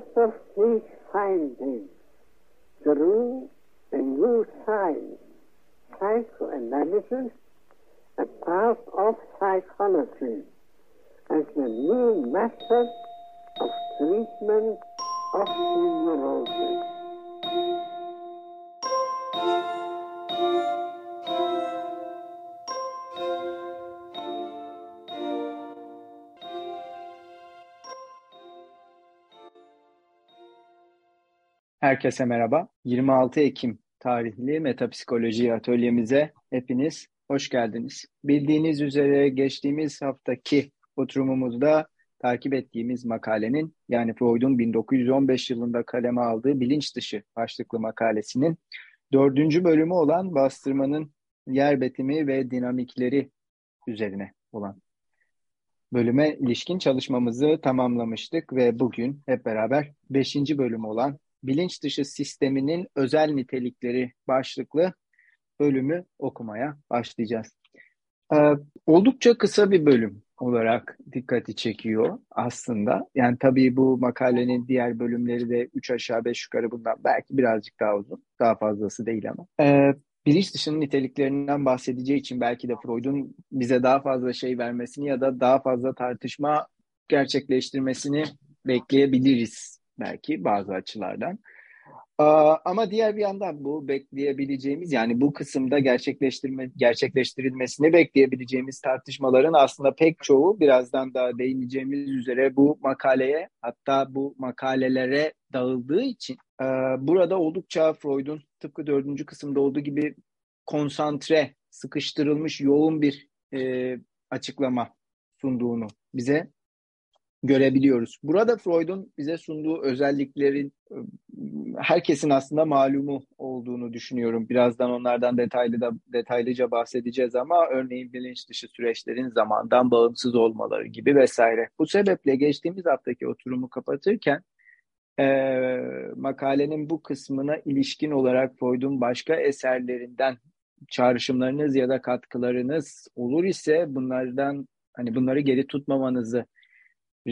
result of these findings, through a new science, psychoanalysis, a part of psychology, as the new method of treatment of neurosis. Herkese merhaba. 26 Ekim tarihli metapsikoloji atölyemize hepiniz hoş geldiniz. Bildiğiniz üzere geçtiğimiz haftaki oturumumuzda takip ettiğimiz makalenin yani Freud'un 1915 yılında kaleme aldığı bilinç dışı başlıklı makalesinin dördüncü bölümü olan bastırmanın yer betimi ve dinamikleri üzerine olan bölüme ilişkin çalışmamızı tamamlamıştık ve bugün hep beraber beşinci bölüm olan bilinç dışı sisteminin özel nitelikleri başlıklı bölümü okumaya başlayacağız. Ee, oldukça kısa bir bölüm olarak dikkati çekiyor aslında. Yani tabii bu makalenin diğer bölümleri de 3 aşağı 5 yukarı bundan belki birazcık daha uzun. Daha fazlası değil ama. Ee, bilinç dışının niteliklerinden bahsedeceği için belki de Freud'un bize daha fazla şey vermesini ya da daha fazla tartışma gerçekleştirmesini bekleyebiliriz belki bazı açılardan. Ama diğer bir yandan bu bekleyebileceğimiz yani bu kısımda gerçekleştirme gerçekleştirilmesini bekleyebileceğimiz tartışmaların aslında pek çoğu birazdan da değineceğimiz üzere bu makaleye hatta bu makalelere dağıldığı için burada oldukça Freud'un tıpkı dördüncü kısımda olduğu gibi konsantre, sıkıştırılmış yoğun bir e, açıklama sunduğunu bize görebiliyoruz. Burada Freud'un bize sunduğu özelliklerin ıı, herkesin aslında malumu olduğunu düşünüyorum. Birazdan onlardan detaylı da detaylıca bahsedeceğiz ama örneğin bilinç dışı süreçlerin zamandan bağımsız olmaları gibi vesaire. Bu sebeple geçtiğimiz haftaki oturumu kapatırken e, makalenin bu kısmına ilişkin olarak Freud'un başka eserlerinden çağrışımlarınız ya da katkılarınız olur ise bunlardan hani bunları geri tutmamanızı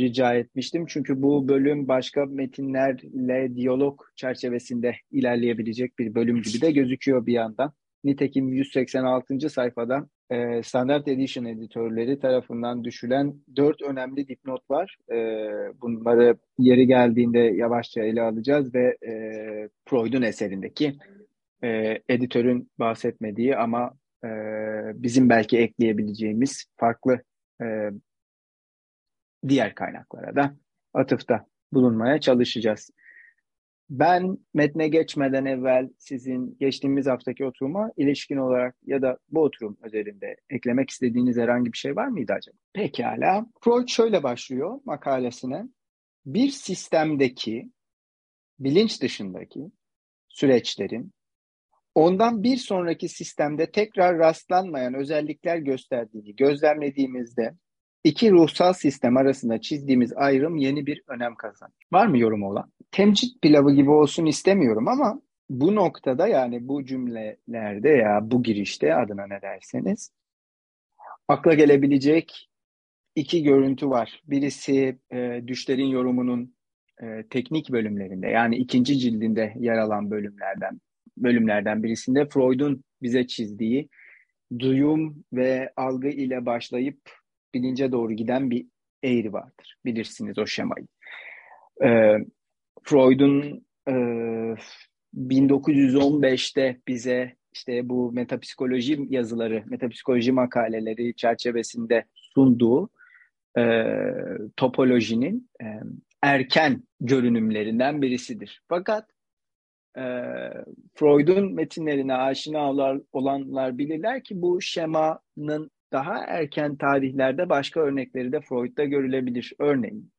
rica etmiştim. Çünkü bu bölüm başka metinlerle diyalog çerçevesinde ilerleyebilecek bir bölüm gibi de gözüküyor bir yandan. Nitekim 186. sayfada e, Standard Edition editörleri tarafından düşülen dört önemli dipnot var. E, bunları yeri geldiğinde yavaşça ele alacağız ve e, Freud'un eserindeki e, editörün bahsetmediği ama e, bizim belki ekleyebileceğimiz farklı e, diğer kaynaklara da atıfta bulunmaya çalışacağız. Ben metne geçmeden evvel sizin geçtiğimiz haftaki oturuma ilişkin olarak ya da bu oturum özelinde eklemek istediğiniz herhangi bir şey var mıydı acaba? Pekala. Freud şöyle başlıyor makalesine. Bir sistemdeki bilinç dışındaki süreçlerin ondan bir sonraki sistemde tekrar rastlanmayan özellikler gösterdiğini gözlemlediğimizde iki ruhsal sistem arasında çizdiğimiz ayrım yeni bir önem kazanıyor. Var mı yorumu olan? Temcit pilavı gibi olsun istemiyorum ama bu noktada yani bu cümlelerde ya bu girişte adına ne derseniz akla gelebilecek iki görüntü var. Birisi e, düşlerin yorumunun e, teknik bölümlerinde yani ikinci cildinde yer alan bölümlerden bölümlerden birisinde Freud'un bize çizdiği duyum ve algı ile başlayıp bilince doğru giden bir eğri vardır. Bilirsiniz o şemayı. E, Freud'un e, 1915'te bize işte bu metapsikoloji yazıları, metapsikoloji makaleleri çerçevesinde sunduğu e, topolojinin e, erken görünümlerinden birisidir. Fakat e, Freud'un metinlerine aşina olanlar bilirler ki bu şemanın daha erken tarihlerde başka örnekleri de Freud'da görülebilir. Örneğin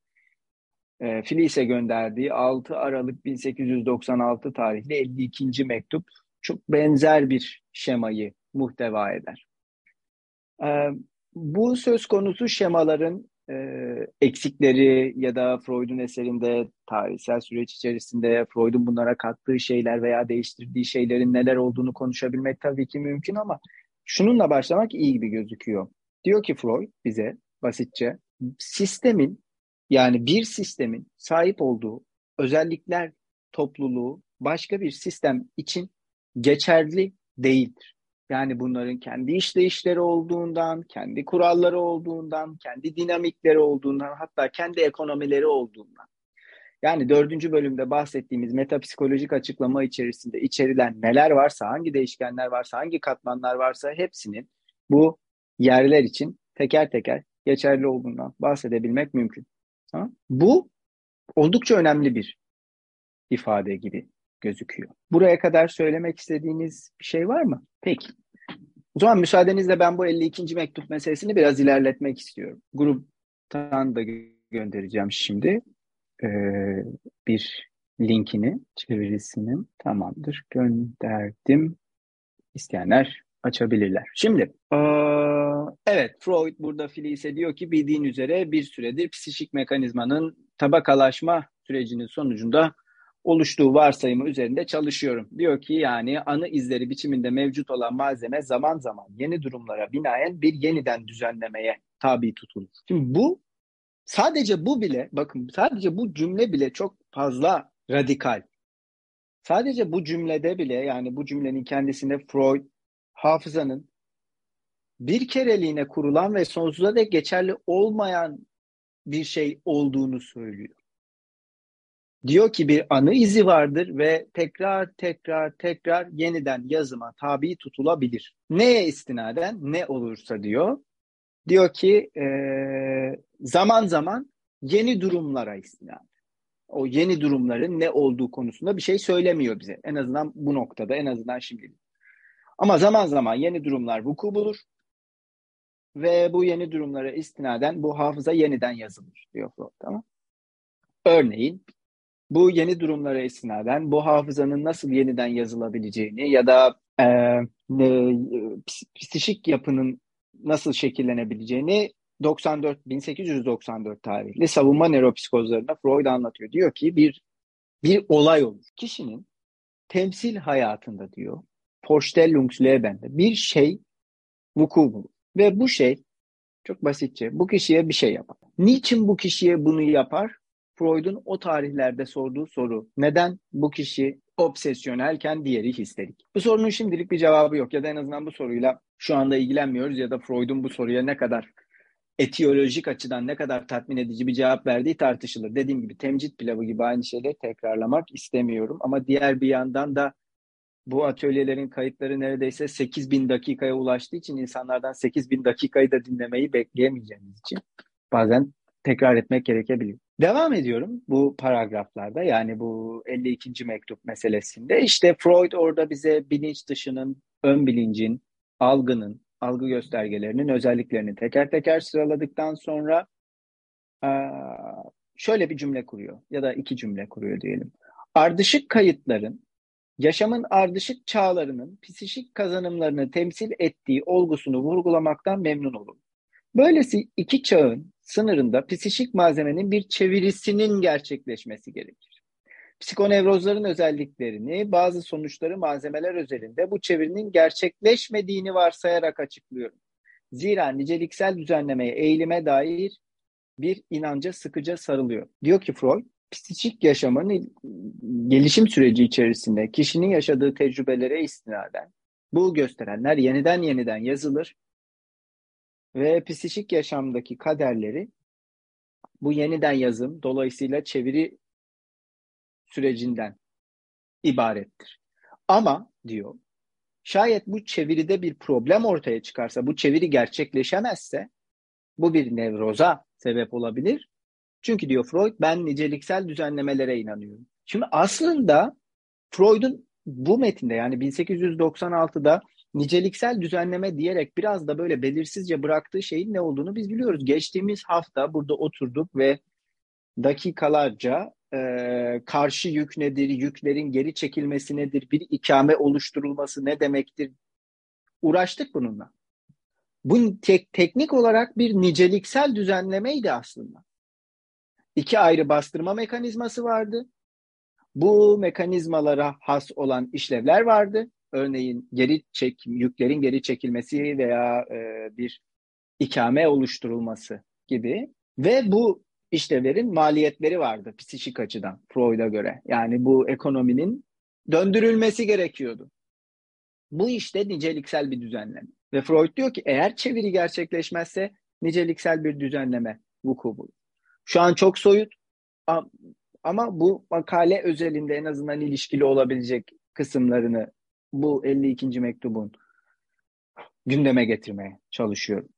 e, Filize gönderdiği 6 Aralık 1896 tarihli 52. mektup çok benzer bir şemayı muhteva eder. E, bu söz konusu şemaların e, eksikleri ya da Freud'un eserinde tarihsel süreç içerisinde Freud'un bunlara kattığı şeyler veya değiştirdiği şeylerin neler olduğunu konuşabilmek tabii ki mümkün ama Şununla başlamak iyi gibi gözüküyor. Diyor ki Freud bize basitçe sistemin yani bir sistemin sahip olduğu özellikler topluluğu başka bir sistem için geçerli değildir. Yani bunların kendi işleyişleri olduğundan, kendi kuralları olduğundan, kendi dinamikleri olduğundan, hatta kendi ekonomileri olduğundan. Yani dördüncü bölümde bahsettiğimiz metapsikolojik açıklama içerisinde içerilen neler varsa, hangi değişkenler varsa, hangi katmanlar varsa hepsinin bu yerler için teker teker geçerli olduğundan bahsedebilmek mümkün. Ha? Bu oldukça önemli bir ifade gibi gözüküyor. Buraya kadar söylemek istediğiniz bir şey var mı? Peki. O zaman müsaadenizle ben bu 52. mektup meselesini biraz ilerletmek istiyorum. Gruptan da göndereceğim şimdi ee, bir linkini, çevirisinin tamamdır. Gönderdim. İsteyenler açabilirler. Şimdi evet Freud burada Felice diyor ki bildiğin üzere bir süredir psikik mekanizmanın tabakalaşma sürecinin sonucunda oluştuğu varsayımı üzerinde çalışıyorum. Diyor ki yani anı izleri biçiminde mevcut olan malzeme zaman zaman yeni durumlara binaen bir yeniden düzenlemeye tabi tutulur. Şimdi bu sadece bu bile bakın sadece bu cümle bile çok fazla radikal. Sadece bu cümlede bile yani bu cümlenin kendisinde Freud hafızanın bir kereliğine kurulan ve sonsuza dek geçerli olmayan bir şey olduğunu söylüyor. Diyor ki bir anı izi vardır ve tekrar tekrar tekrar yeniden yazıma tabi tutulabilir. Neye istinaden? Ne olursa diyor. Diyor ki e, zaman zaman yeni durumlara istinaden. O yeni durumların ne olduğu konusunda bir şey söylemiyor bize. En azından bu noktada, en azından şimdi. Ama zaman zaman yeni durumlar vuku bulur ve bu yeni durumlara istinaden bu hafıza yeniden yazılır diyor Freud. Tamam? Örneğin bu yeni durumlara istinaden bu hafızanın nasıl yeniden yazılabileceğini ya da e, e, psikik yapının nasıl şekillenebileceğini 94 1894 tarihli savunma nöropsikozlarında Freud anlatıyor. Diyor ki bir bir olay olur. Kişinin temsil hayatında diyor Vorstellungsleben'de bir şey vuku bulur. Ve bu şey çok basitçe bu kişiye bir şey yapar. Niçin bu kişiye bunu yapar? Freud'un o tarihlerde sorduğu soru. Neden bu kişi obsesyonelken diğeri histerik? Bu sorunun şimdilik bir cevabı yok ya da en azından bu soruyla şu anda ilgilenmiyoruz ya da Freud'un bu soruya ne kadar etiyolojik açıdan ne kadar tatmin edici bir cevap verdiği tartışılır. Dediğim gibi temcit pilavı gibi aynı şeyleri tekrarlamak istemiyorum. Ama diğer bir yandan da bu atölyelerin kayıtları neredeyse 8 bin dakikaya ulaştığı için insanlardan 8 bin dakikayı da dinlemeyi bekleyemeyeceğimiz için bazen tekrar etmek gerekebiliyor. Devam ediyorum bu paragraflarda yani bu 52. mektup meselesinde. işte Freud orada bize bilinç dışının, ön bilincin, algının, algı göstergelerinin özelliklerini teker teker sıraladıktan sonra şöyle bir cümle kuruyor ya da iki cümle kuruyor diyelim. Ardışık kayıtların yaşamın ardışık çağlarının psişik kazanımlarını temsil ettiği olgusunu vurgulamaktan memnun olun. Böylesi iki çağın sınırında psişik malzemenin bir çevirisinin gerçekleşmesi gerekir. Psikonevrozların özelliklerini, bazı sonuçları malzemeler özelinde bu çevirinin gerçekleşmediğini varsayarak açıklıyorum. Zira niceliksel düzenlemeye, eğilime dair bir inanca sıkıca sarılıyor. Diyor ki Freud, psikik yaşamın gelişim süreci içerisinde kişinin yaşadığı tecrübelere istinaden bu gösterenler yeniden yeniden yazılır ve psikik yaşamdaki kaderleri bu yeniden yazım dolayısıyla çeviri sürecinden ibarettir. Ama diyor şayet bu çeviride bir problem ortaya çıkarsa, bu çeviri gerçekleşemezse bu bir nevroza sebep olabilir. Çünkü diyor Freud ben niceliksel düzenlemelere inanıyorum. Şimdi aslında Freud'un bu metinde yani 1896'da niceliksel düzenleme diyerek biraz da böyle belirsizce bıraktığı şeyin ne olduğunu biz biliyoruz. Geçtiğimiz hafta burada oturduk ve dakikalarca e, karşı yük nedir, yüklerin geri çekilmesi nedir, bir ikame oluşturulması ne demektir uğraştık bununla. Bu tek, teknik olarak bir niceliksel düzenlemeydi aslında. İki ayrı bastırma mekanizması vardı. Bu mekanizmalara has olan işlevler vardı. Örneğin geri çek, yüklerin geri çekilmesi veya e, bir ikame oluşturulması gibi. Ve bu işlevlerin maliyetleri vardı psikik açıdan Freud'a göre. Yani bu ekonominin döndürülmesi gerekiyordu. Bu işte niceliksel bir düzenleme. Ve Freud diyor ki eğer çeviri gerçekleşmezse niceliksel bir düzenleme vuku bulur. Şu an çok soyut ama bu makale özelinde en azından ilişkili olabilecek kısımlarını bu 52. mektubun gündeme getirmeye çalışıyorum.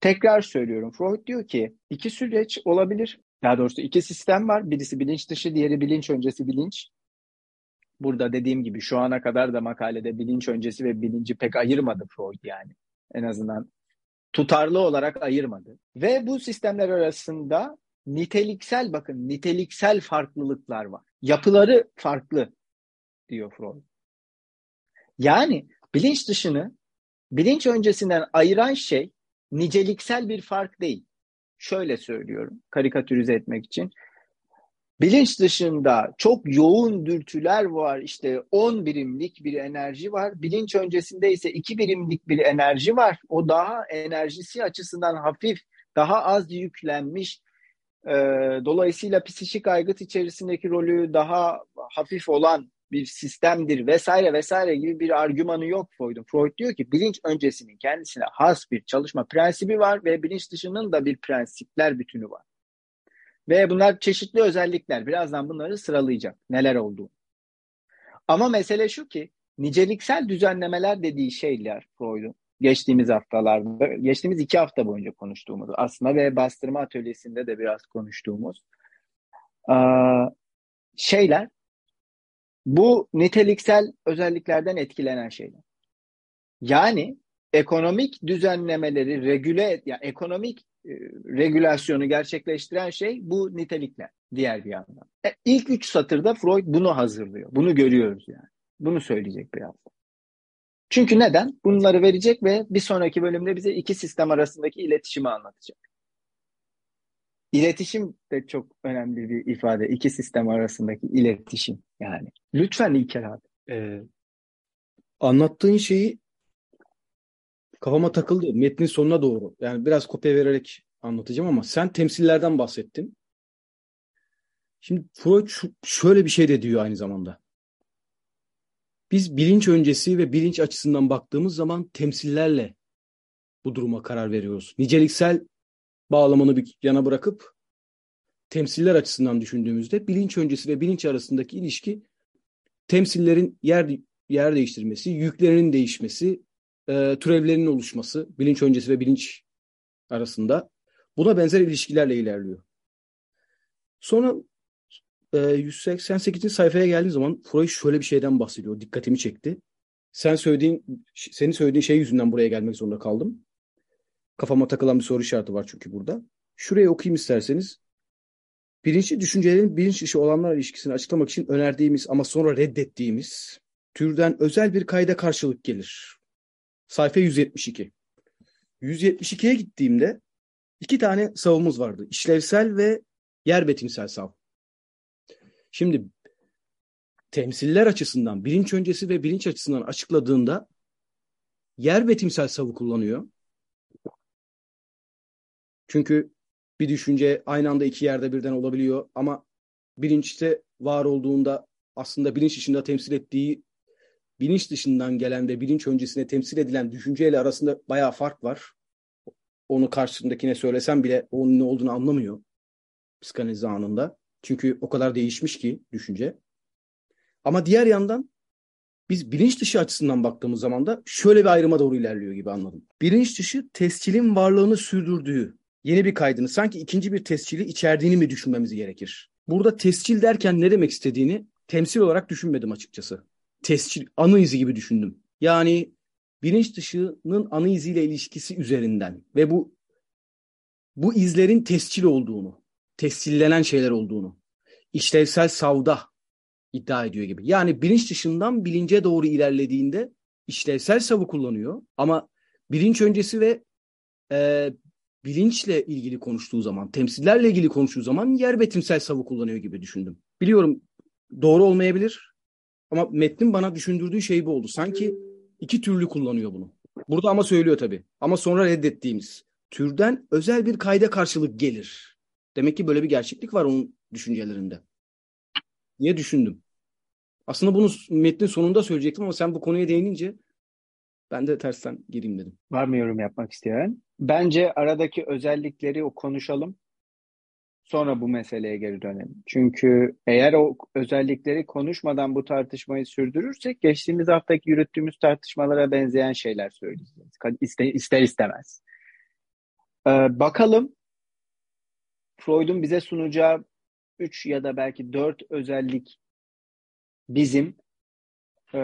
Tekrar söylüyorum. Freud diyor ki iki süreç olabilir. Daha doğrusu iki sistem var. Birisi bilinç dışı, diğeri bilinç öncesi bilinç. Burada dediğim gibi şu ana kadar da makalede bilinç öncesi ve bilinci pek ayırmadı Freud yani. En azından tutarlı olarak ayırmadı. Ve bu sistemler arasında niteliksel bakın niteliksel farklılıklar var. Yapıları farklı diyor Freud. Yani bilinç dışını bilinç öncesinden ayıran şey niceliksel bir fark değil. Şöyle söylüyorum karikatürize etmek için. Bilinç dışında çok yoğun dürtüler var. İşte 10 birimlik bir enerji var. Bilinç öncesinde ise 2 birimlik bir enerji var. O daha enerjisi açısından hafif, daha az yüklenmiş. Ee, dolayısıyla psikik aygıt içerisindeki rolü daha hafif olan bir sistemdir vesaire vesaire gibi bir argümanı yok Freud'un. Freud diyor ki bilinç öncesinin kendisine has bir çalışma prensibi var ve bilinç dışının da bir prensipler bütünü var. Ve bunlar çeşitli özellikler. Birazdan bunları sıralayacak. Neler olduğu. Ama mesele şu ki niceliksel düzenlemeler dediği şeyler Freud'un geçtiğimiz haftalarda, geçtiğimiz iki hafta boyunca konuştuğumuz aslında ve bastırma atölyesinde de biraz konuştuğumuz şeyler bu niteliksel özelliklerden etkilenen şeyler. Yani ekonomik düzenlemeleri regüle ya yani ekonomik e, regülasyonu gerçekleştiren şey bu nitelikler diğer bir yandan. E, ilk üç satırda Freud bunu hazırlıyor. Bunu görüyoruz yani. Bunu söyleyecek biraz. Çünkü neden? Bunları verecek ve bir sonraki bölümde bize iki sistem arasındaki iletişimi anlatacak. İletişim de çok önemli bir ifade. İki sistem arasındaki iletişim yani. Lütfen İlker abi. Ee, anlattığın şeyi kafama takıldı. Metnin sonuna doğru. Yani biraz kopya vererek anlatacağım ama sen temsillerden bahsettin. Şimdi Freud şöyle bir şey de diyor aynı zamanda. Biz bilinç öncesi ve bilinç açısından baktığımız zaman temsillerle bu duruma karar veriyoruz. Niceliksel bağlamını bir yana bırakıp temsiller açısından düşündüğümüzde bilinç öncesi ve bilinç arasındaki ilişki temsillerin yer yer değiştirmesi, yüklerinin değişmesi, e, türevlerinin oluşması, bilinç öncesi ve bilinç arasında buna benzer ilişkilerle ilerliyor. Sonra e, 188. sayfaya geldiğim zaman Freud şöyle bir şeyden bahsediyor. Dikkatimi çekti. Sen söylediğin, senin söylediğin şey yüzünden buraya gelmek zorunda kaldım. Kafama takılan bir soru işareti var çünkü burada. Şuraya okuyayım isterseniz. Bilinçli düşüncelerin bilinç dışı olanlar ilişkisini açıklamak için önerdiğimiz ama sonra reddettiğimiz türden özel bir kayda karşılık gelir. Sayfa 172. 172'ye gittiğimde iki tane savımız vardı. İşlevsel ve yer betimsel sav. Şimdi temsiller açısından, bilinç öncesi ve bilinç açısından açıkladığında yer betimsel savı kullanıyor. Çünkü bir düşünce aynı anda iki yerde birden olabiliyor ama bilinçte var olduğunda aslında bilinç dışında temsil ettiği bilinç dışından gelen ve bilinç öncesine temsil edilen düşünceyle arasında bayağı fark var. Onu karşısındakine söylesem bile onun ne olduğunu anlamıyor psikanaliz anında. Çünkü o kadar değişmiş ki düşünce. Ama diğer yandan biz bilinç dışı açısından baktığımız zaman da şöyle bir ayrıma doğru ilerliyor gibi anladım. Bilinç dışı tescilin varlığını sürdürdüğü yeni bir kaydını sanki ikinci bir tescili içerdiğini mi düşünmemiz gerekir? Burada tescil derken ne demek istediğini temsil olarak düşünmedim açıkçası. Tescil, anı izi gibi düşündüm. Yani bilinç dışının anı iziyle ilişkisi üzerinden ve bu bu izlerin tescil olduğunu, tescillenen şeyler olduğunu, işlevsel savda iddia ediyor gibi. Yani bilinç dışından bilince doğru ilerlediğinde işlevsel savı kullanıyor ama bilinç öncesi ve e, bilinçle ilgili konuştuğu zaman, temsillerle ilgili konuştuğu zaman yer betimsel savı kullanıyor gibi düşündüm. Biliyorum doğru olmayabilir ama metnin bana düşündürdüğü şey bu oldu. Sanki iki türlü kullanıyor bunu. Burada ama söylüyor tabii. Ama sonra reddettiğimiz türden özel bir kayda karşılık gelir. Demek ki böyle bir gerçeklik var onun düşüncelerinde. diye düşündüm. Aslında bunu metnin sonunda söyleyecektim ama sen bu konuya değinince ben de tersten gireyim dedim. Var mı yorum yapmak isteyen? Bence aradaki özellikleri o konuşalım. Sonra bu meseleye geri dönelim. Çünkü eğer o özellikleri konuşmadan bu tartışmayı sürdürürsek geçtiğimiz haftaki yürüttüğümüz tartışmalara benzeyen şeyler söyleyeceğiz. İster, istemez. Ee, bakalım Freud'un bize sunacağı 3 ya da belki 4 özellik bizim e,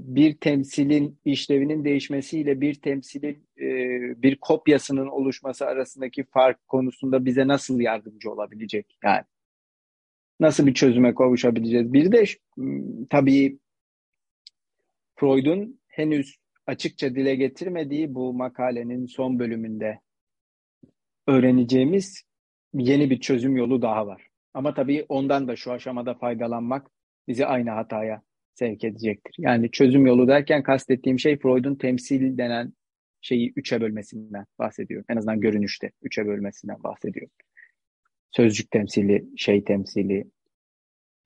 bir temsilin işlevinin değişmesiyle bir temsilin e, bir kopyasının oluşması arasındaki fark konusunda bize nasıl yardımcı olabilecek yani nasıl bir çözüme kavuşabileceğiz? Bir de tabii Freud'un henüz açıkça dile getirmediği bu makalenin son bölümünde öğreneceğimiz yeni bir çözüm yolu daha var. Ama tabii ondan da şu aşamada faydalanmak bizi aynı hataya sevk edecektir. Yani çözüm yolu derken kastettiğim şey Freud'un temsil denen şeyi üçe bölmesinden bahsediyor. En azından görünüşte üçe bölmesinden bahsediyor. Sözcük temsili, şey temsili,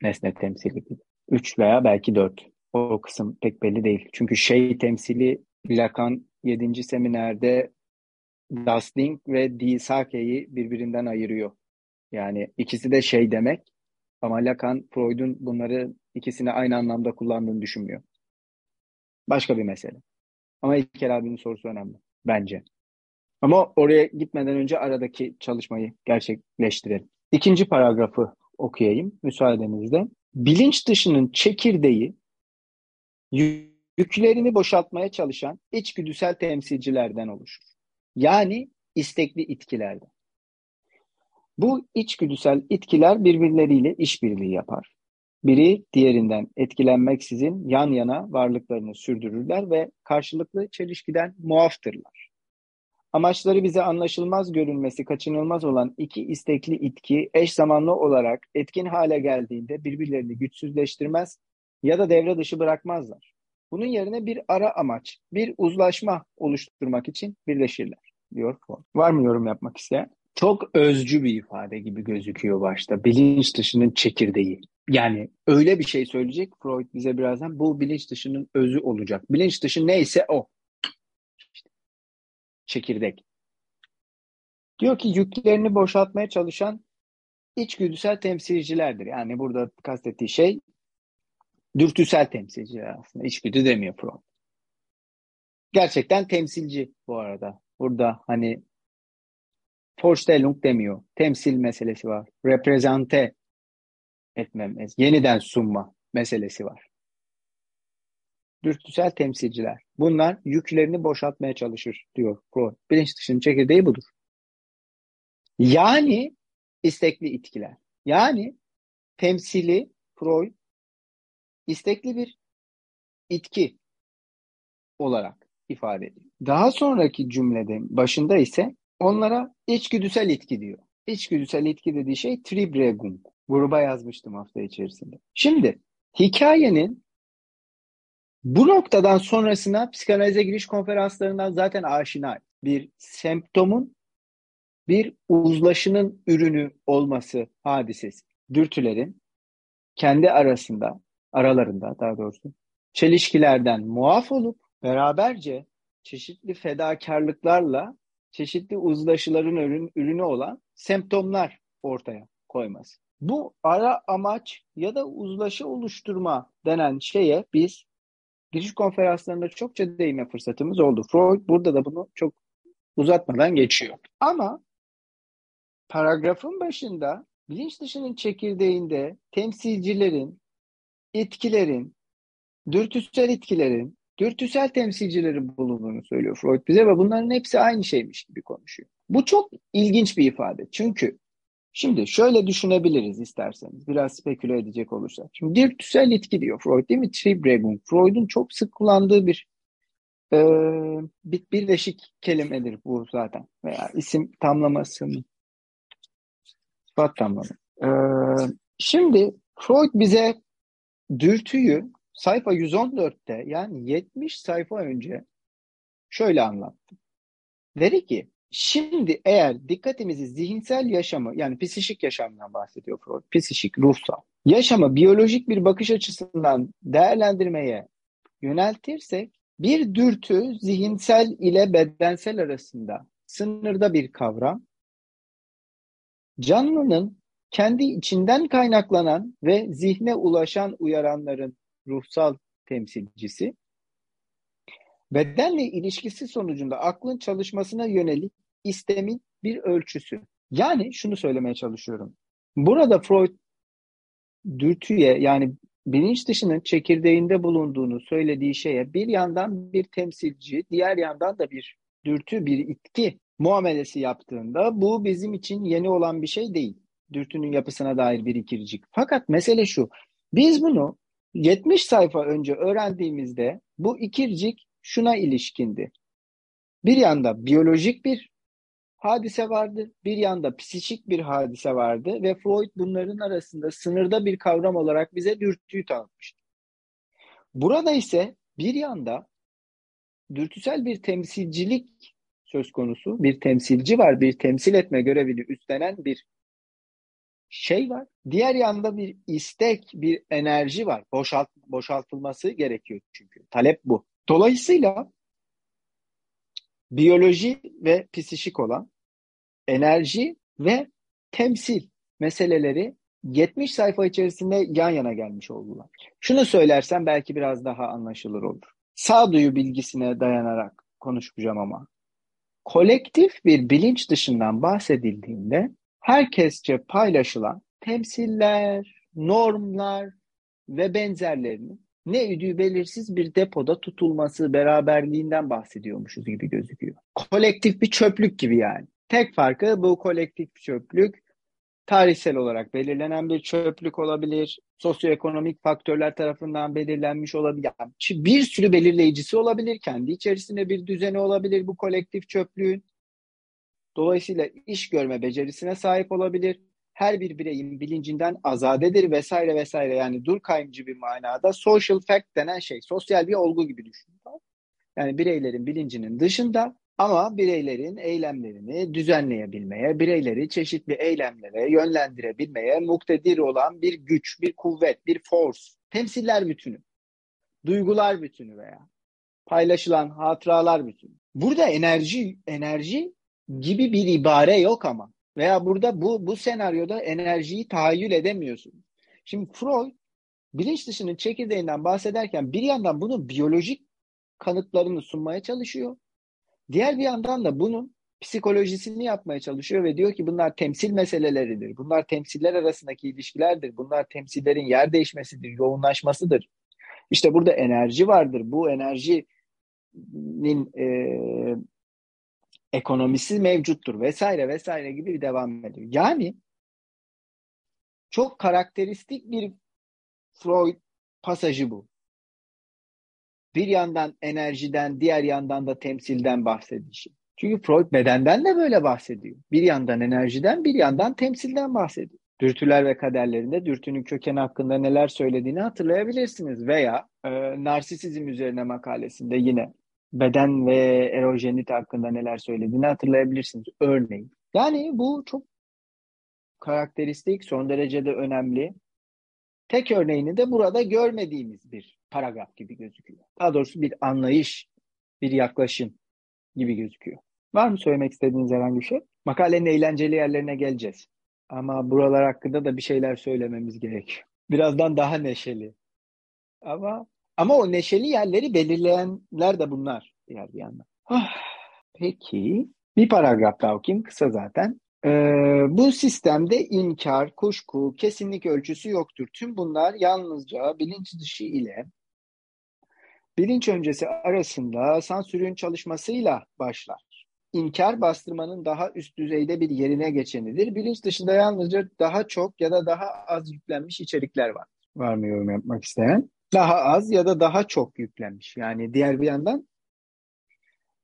nesne temsili gibi. Üç veya belki dört. O kısım pek belli değil. Çünkü şey temsili Lacan 7. seminerde Dusting ve Disake'yi birbirinden ayırıyor. Yani ikisi de şey demek ama Lacan Freud'un bunları ikisini aynı anlamda kullandığını düşünmüyor. Başka bir mesele. Ama İlker abinin sorusu önemli bence. Ama oraya gitmeden önce aradaki çalışmayı gerçekleştirelim. İkinci paragrafı okuyayım müsaadenizle. Bilinç dışının çekirdeği yüklerini boşaltmaya çalışan içgüdüsel temsilcilerden oluşur. Yani istekli itkilerden. Bu içgüdüsel itkiler birbirleriyle işbirliği yapar. Biri diğerinden etkilenmeksizin yan yana varlıklarını sürdürürler ve karşılıklı çelişkiden muaftırlar. Amaçları bize anlaşılmaz görünmesi kaçınılmaz olan iki istekli itki eş zamanlı olarak etkin hale geldiğinde birbirlerini güçsüzleştirmez ya da devre dışı bırakmazlar. Bunun yerine bir ara amaç, bir uzlaşma oluşturmak için birleşirler diyor. Var mı yorum yapmak isteyen? Çok özcü bir ifade gibi gözüküyor başta. Bilinç dışının çekirdeği. Yani öyle bir şey söyleyecek Freud bize birazdan bu bilinç dışının özü olacak. Bilinç dışı neyse o. Çekirdek. Diyor ki yüklerini boşaltmaya çalışan içgüdüsel temsilcilerdir. Yani burada kastettiği şey dürtüsel temsilciler aslında. İçgüdü demiyor Freud. Gerçekten temsilci bu arada. Burada hani Vorstellung demiyor. Temsil meselesi var. Reprezente etmemiz, yeniden sunma meselesi var. Dürtüsel temsilciler. Bunlar yüklerini boşaltmaya çalışır diyor Freud. Bilinç dışının çekirdeği budur. Yani istekli itkiler. Yani temsili Freud istekli bir itki olarak ifade ediyor. Daha sonraki cümlede başında ise onlara içgüdüsel itki diyor. İçgüdüsel itki dediği şey Tribregum. Gruba yazmıştım hafta içerisinde. Şimdi hikayenin bu noktadan sonrasına psikanalize giriş konferanslarından zaten aşina bir semptomun bir uzlaşının ürünü olması hadisesi. Dürtülerin kendi arasında, aralarında daha doğrusu çelişkilerden muaf olup beraberce çeşitli fedakarlıklarla çeşitli uzlaşıların ürün, ürünü olan semptomlar ortaya koyması. Bu ara amaç ya da uzlaşı oluşturma denen şeye biz giriş konferanslarında çokça değinme fırsatımız oldu. Freud burada da bunu çok uzatmadan geçiyor. Ama paragrafın başında bilinç dışının çekirdeğinde temsilcilerin, etkilerin, dürtüsel etkilerin, dürtüsel temsilcilerin bulunduğunu söylüyor Freud bize ve bunların hepsi aynı şeymiş gibi konuşuyor. Bu çok ilginç bir ifade. Çünkü Şimdi şöyle düşünebiliriz isterseniz. Biraz speküle edecek olursak. Şimdi dürtüsel itki diyor Freud değil mi? Triebregung. Freud'un çok sık kullandığı bir e, bir birleşik kelimedir bu zaten. Veya isim tamlaması mı? Sıfat tamlaması. E, şimdi Freud bize dürtüyü sayfa 114'te yani 70 sayfa önce şöyle anlattı. Dedi ki Şimdi eğer dikkatimizi zihinsel yaşamı yani psişik yaşamdan bahsediyor Freud. Psişik, ruhsal. Yaşamı biyolojik bir bakış açısından değerlendirmeye yöneltirsek bir dürtü zihinsel ile bedensel arasında sınırda bir kavram. Canlının kendi içinden kaynaklanan ve zihne ulaşan uyaranların ruhsal temsilcisi. Bedenle ilişkisi sonucunda aklın çalışmasına yönelik istemin bir ölçüsü. Yani şunu söylemeye çalışıyorum. Burada Freud dürtüye yani bilinç dışının çekirdeğinde bulunduğunu söylediği şeye bir yandan bir temsilci, diğer yandan da bir dürtü, bir itki muamelesi yaptığında bu bizim için yeni olan bir şey değil. Dürtünün yapısına dair bir ikircik. Fakat mesele şu. Biz bunu 70 sayfa önce öğrendiğimizde bu ikircik şuna ilişkindi. Bir yanda biyolojik bir hadise vardı, bir yanda psikik bir hadise vardı ve Freud bunların arasında sınırda bir kavram olarak bize dürtüyü tanıtmıştı. Burada ise bir yanda dürtüsel bir temsilcilik söz konusu, bir temsilci var, bir temsil etme görevini üstlenen bir şey var. Diğer yanda bir istek, bir enerji var. Boşalt, boşaltılması gerekiyor çünkü. Talep bu. Dolayısıyla biyoloji ve psişik olan enerji ve temsil meseleleri 70 sayfa içerisinde yan yana gelmiş oldular. Şunu söylersem belki biraz daha anlaşılır olur. Sağduyu bilgisine dayanarak konuşacağım ama. Kolektif bir bilinç dışından bahsedildiğinde herkesçe paylaşılan temsiller, normlar ve benzerlerinin ne üdüğü belirsiz bir depoda tutulması beraberliğinden bahsediyormuşuz gibi gözüküyor. Kolektif bir çöplük gibi yani. Tek farkı bu kolektif çöplük tarihsel olarak belirlenen bir çöplük olabilir. Sosyoekonomik faktörler tarafından belirlenmiş olabilir. Bir sürü belirleyicisi olabilir. Kendi içerisinde bir düzeni olabilir bu kolektif çöplüğün. Dolayısıyla iş görme becerisine sahip olabilir. Her bir bireyin bilincinden azadedir vesaire vesaire. Yani dur kaymcı bir manada social fact denen şey. Sosyal bir olgu gibi düşünün. Yani bireylerin bilincinin dışında ama bireylerin eylemlerini düzenleyebilmeye, bireyleri çeşitli eylemlere yönlendirebilmeye muktedir olan bir güç, bir kuvvet, bir force, temsiller bütünü, duygular bütünü veya paylaşılan hatıralar bütünü. Burada enerji enerji gibi bir ibare yok ama veya burada bu bu senaryoda enerjiyi tahayyül edemiyorsun. Şimdi Freud bilinç dışının çekirdeğinden bahsederken bir yandan bunun biyolojik kanıtlarını sunmaya çalışıyor. Diğer bir yandan da bunun psikolojisini yapmaya çalışıyor ve diyor ki bunlar temsil meseleleridir. Bunlar temsiller arasındaki ilişkilerdir. Bunlar temsillerin yer değişmesidir, yoğunlaşmasıdır. İşte burada enerji vardır. Bu enerjinin e, ekonomisi mevcuttur vesaire vesaire gibi bir devam ediyor. Yani çok karakteristik bir Freud pasajı bu. Bir yandan enerjiden, diğer yandan da temsilden bahsedişi. Çünkü Freud bedenden de böyle bahsediyor. Bir yandan enerjiden, bir yandan temsilden bahsediyor. Dürtüler ve kaderlerinde dürtünün kökeni hakkında neler söylediğini hatırlayabilirsiniz. Veya e, narsisizm üzerine makalesinde yine beden ve erojenite hakkında neler söylediğini hatırlayabilirsiniz. Örneğin. Yani bu çok karakteristik, son derecede önemli. Tek örneğini de burada görmediğimiz bir paragraf gibi gözüküyor. Daha doğrusu bir anlayış, bir yaklaşım gibi gözüküyor. Var mı söylemek istediğiniz herhangi bir şey? Makalenin eğlenceli yerlerine geleceğiz. Ama buralar hakkında da bir şeyler söylememiz gerekiyor. Birazdan daha neşeli. Ama ama o neşeli yerleri belirleyenler de bunlar diğer bir yandan. Ah, peki bir paragraf daha okuyayım kısa zaten. Ee, bu sistemde inkar, kuşku, kesinlik ölçüsü yoktur. Tüm bunlar yalnızca bilinç dışı ile bilinç öncesi arasında sansürün çalışmasıyla başlar. İnkar bastırmanın daha üst düzeyde bir yerine geçenidir. Bilinç dışında yalnızca daha çok ya da daha az yüklenmiş içerikler var. Var mı yorum yapmak isteyen? Daha az ya da daha çok yüklenmiş. Yani diğer bir yandan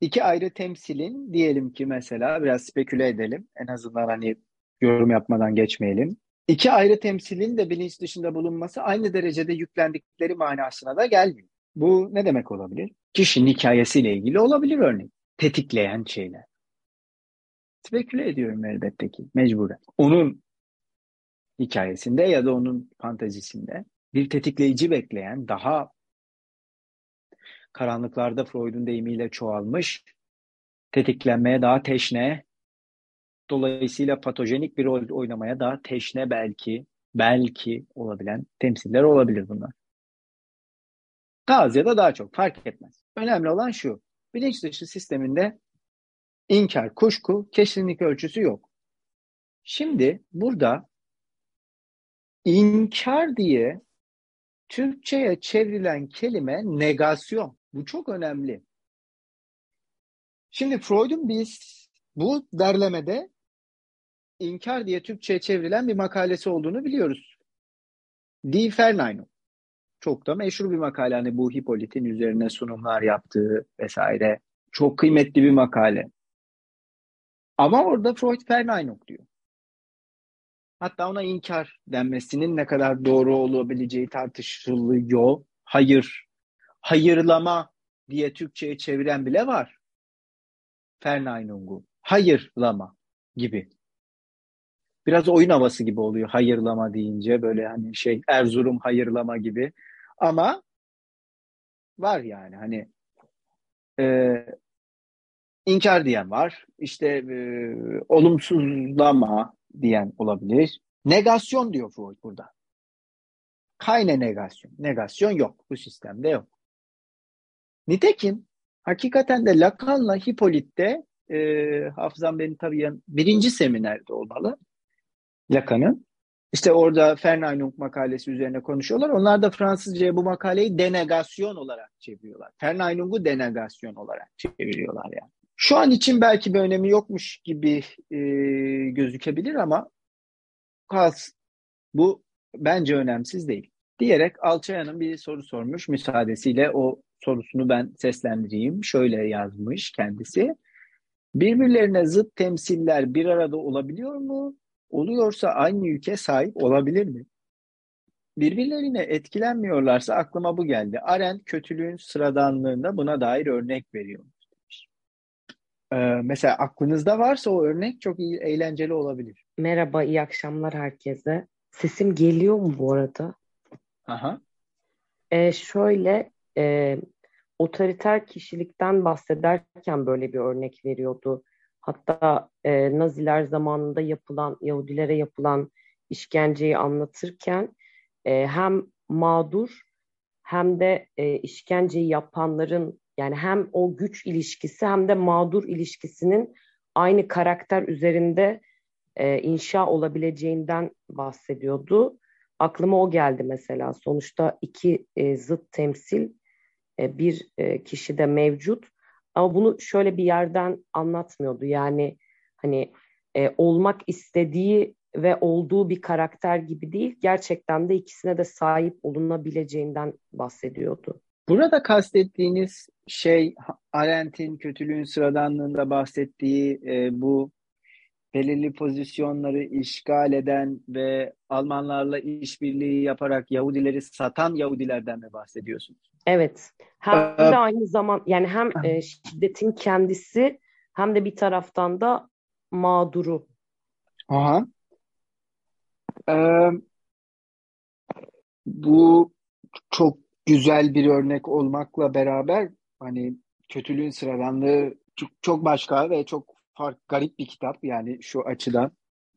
iki ayrı temsilin diyelim ki mesela biraz speküle edelim. En azından hani yorum yapmadan geçmeyelim. İki ayrı temsilin de bilinç dışında bulunması aynı derecede yüklendikleri manasına da gelmiyor. Bu ne demek olabilir? Kişinin hikayesiyle ilgili olabilir örneğin. Tetikleyen şeyler. Speküle ediyorum elbette ki mecburen. Onun hikayesinde ya da onun fantazisinde bir tetikleyici bekleyen daha karanlıklarda Freud'un deyimiyle çoğalmış, tetiklenmeye daha teşne, dolayısıyla patojenik bir rol oynamaya daha teşne belki, belki olabilen temsiller olabilir bunlar. Daha ya da daha çok fark etmez. Önemli olan şu, bilinç dışı sisteminde inkar, kuşku, kesinlik ölçüsü yok. Şimdi burada inkar diye Türkçe'ye çevrilen kelime negasyon. Bu çok önemli. Şimdi Freud'un biz bu derlemede inkar diye Türkçe'ye çevrilen bir makalesi olduğunu biliyoruz. Die Verneinung. Çok da meşhur bir makale. Hani bu Hippolyt'in üzerine sunumlar yaptığı vesaire. Çok kıymetli bir makale. Ama orada Freud Verneinung diyor. Hatta ona inkar denmesinin ne kadar doğru olabileceği tartışılıyor. Hayır, hayırlama diye Türkçe'ye çeviren bile var. Ferneinung'u. Hayırlama gibi. Biraz oyun havası gibi oluyor hayırlama deyince böyle hani şey Erzurum hayırlama gibi. Ama var yani hani e, inkar diyen var. İşte e, olumsuzlama diyen olabilir. Negasyon diyor Freud burada. Kayne negasyon. Negasyon yok. Bu sistemde yok. Nitekim hakikaten de Lacan'la Hippolyt'te e, hafızam beni tabii birinci seminerde olmalı. Lacan'ın. İşte orada Ferneinung makalesi üzerine konuşuyorlar. Onlar da Fransızca'ya bu makaleyi denegasyon olarak çeviriyorlar. Ferneinung'u denegasyon olarak çeviriyorlar yani. Şu an için belki bir önemi yokmuş gibi e, gözükebilir ama kalsın. Bu bence önemsiz değil. Diyerek Alçayan'ın bir soru sormuş. Müsaadesiyle o sorusunu ben seslendireyim. Şöyle yazmış kendisi. Birbirlerine zıt temsiller bir arada olabiliyor mu? Oluyorsa aynı ülke sahip olabilir mi? Birbirlerine etkilenmiyorlarsa aklıma bu geldi. Arendt kötülüğün sıradanlığında buna dair örnek veriyor. Ee, mesela aklınızda varsa o örnek çok iyi, eğlenceli olabilir. Merhaba, iyi akşamlar herkese. Sesim geliyor mu bu arada? Aha. Ee, şöyle, e, otoriter kişilikten bahsederken böyle bir örnek veriyordu. Hatta e, Naziler zamanında yapılan, Yahudilere yapılan işkenceyi anlatırken e, hem mağdur hem de e, işkenceyi yapanların yani hem o güç ilişkisi hem de mağdur ilişkisinin aynı karakter üzerinde e, inşa olabileceğinden bahsediyordu. Aklıma o geldi mesela. Sonuçta iki e, zıt temsil e, bir e, kişide mevcut. Ama bunu şöyle bir yerden anlatmıyordu. Yani hani e, olmak istediği ve olduğu bir karakter gibi değil. Gerçekten de ikisine de sahip olunabileceğinden bahsediyordu. Burada kastettiğiniz şey Arendt'in kötülüğün sıradanlığında bahsettiği e, bu belirli pozisyonları işgal eden ve Almanlarla işbirliği yaparak Yahudileri satan Yahudilerden mi bahsediyorsunuz? Evet. Hem ee, de aynı zaman yani hem e, şiddetin kendisi hem de bir taraftan da mağduru. Aha. Ee, bu çok güzel bir örnek olmakla beraber hani kötülüğün sıradanlığı çok, çok başka ve çok fark garip bir kitap yani şu açıdan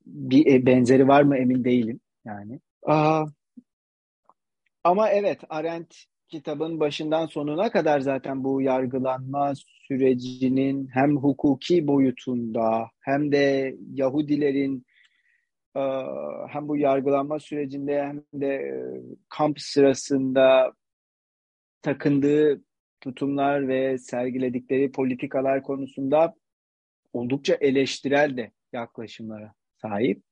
bir e, benzeri var mı emin değilim yani. Aa, ama evet Arendt kitabın başından sonuna kadar zaten bu yargılanma sürecinin hem hukuki boyutunda hem de Yahudilerin hem bu yargılanma sürecinde hem de kamp sırasında takındığı tutumlar ve sergiledikleri politikalar konusunda oldukça eleştirel de yaklaşımlara sahip.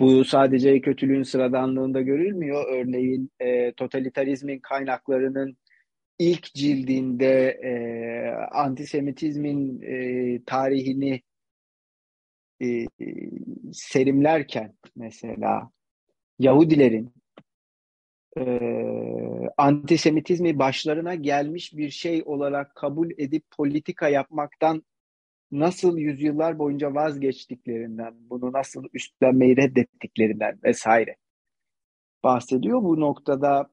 Bu sadece kötülüğün sıradanlığında görülmüyor. Örneğin e, totalitarizmin kaynaklarının ilk cildinde e, antisemitizmin e, tarihini e, serimlerken mesela Yahudilerin e, antisemitizmi başlarına gelmiş bir şey olarak kabul edip politika yapmaktan nasıl yüzyıllar boyunca vazgeçtiklerinden, bunu nasıl üstlenmeyi reddettiklerinden vesaire bahsediyor. Bu noktada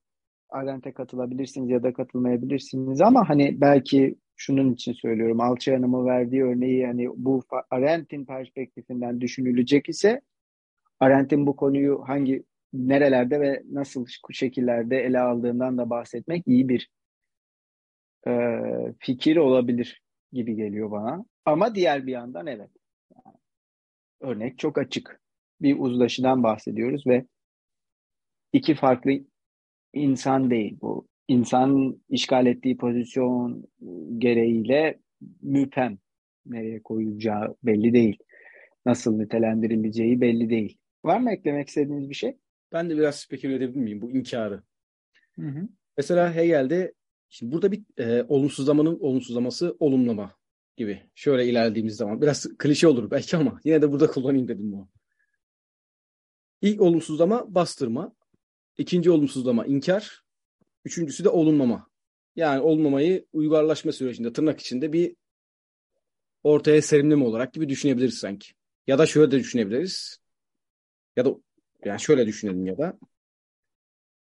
Arendt'e katılabilirsiniz ya da katılmayabilirsiniz ama hani belki şunun için söylüyorum. Alçı Hanım'ın verdiği örneği hani bu Arendt'in perspektifinden düşünülecek ise Arendt'in bu konuyu hangi nerelerde ve nasıl şekillerde ele aldığından da bahsetmek iyi bir e, fikir olabilir gibi geliyor bana. Ama diğer bir yandan evet. Yani, örnek çok açık. Bir uzlaşıdan bahsediyoruz ve iki farklı insan değil bu. İnsan işgal ettiği pozisyon gereğiyle müpem nereye koyulacağı belli değil. Nasıl nitelendirileceği belli değil. Var mı eklemek istediğiniz bir şey? Ben de biraz speküle edebilir miyim bu inkarı? Hı hı. Mesela Hegel'de şimdi burada bir e, olumsuzlamanın olumsuzlaması olumlama gibi. Şöyle ilerlediğimiz zaman biraz klişe olur belki ama yine de burada kullanayım dedim bunu. İlk olumsuzlama bastırma, ikinci olumsuzlama inkar, üçüncüsü de olumlama. Yani olmamayı uygarlaşma sürecinde tırnak içinde bir ortaya serimleme olarak gibi düşünebiliriz sanki. Ya da şöyle de düşünebiliriz. Ya da yani şöyle düşünelim ya da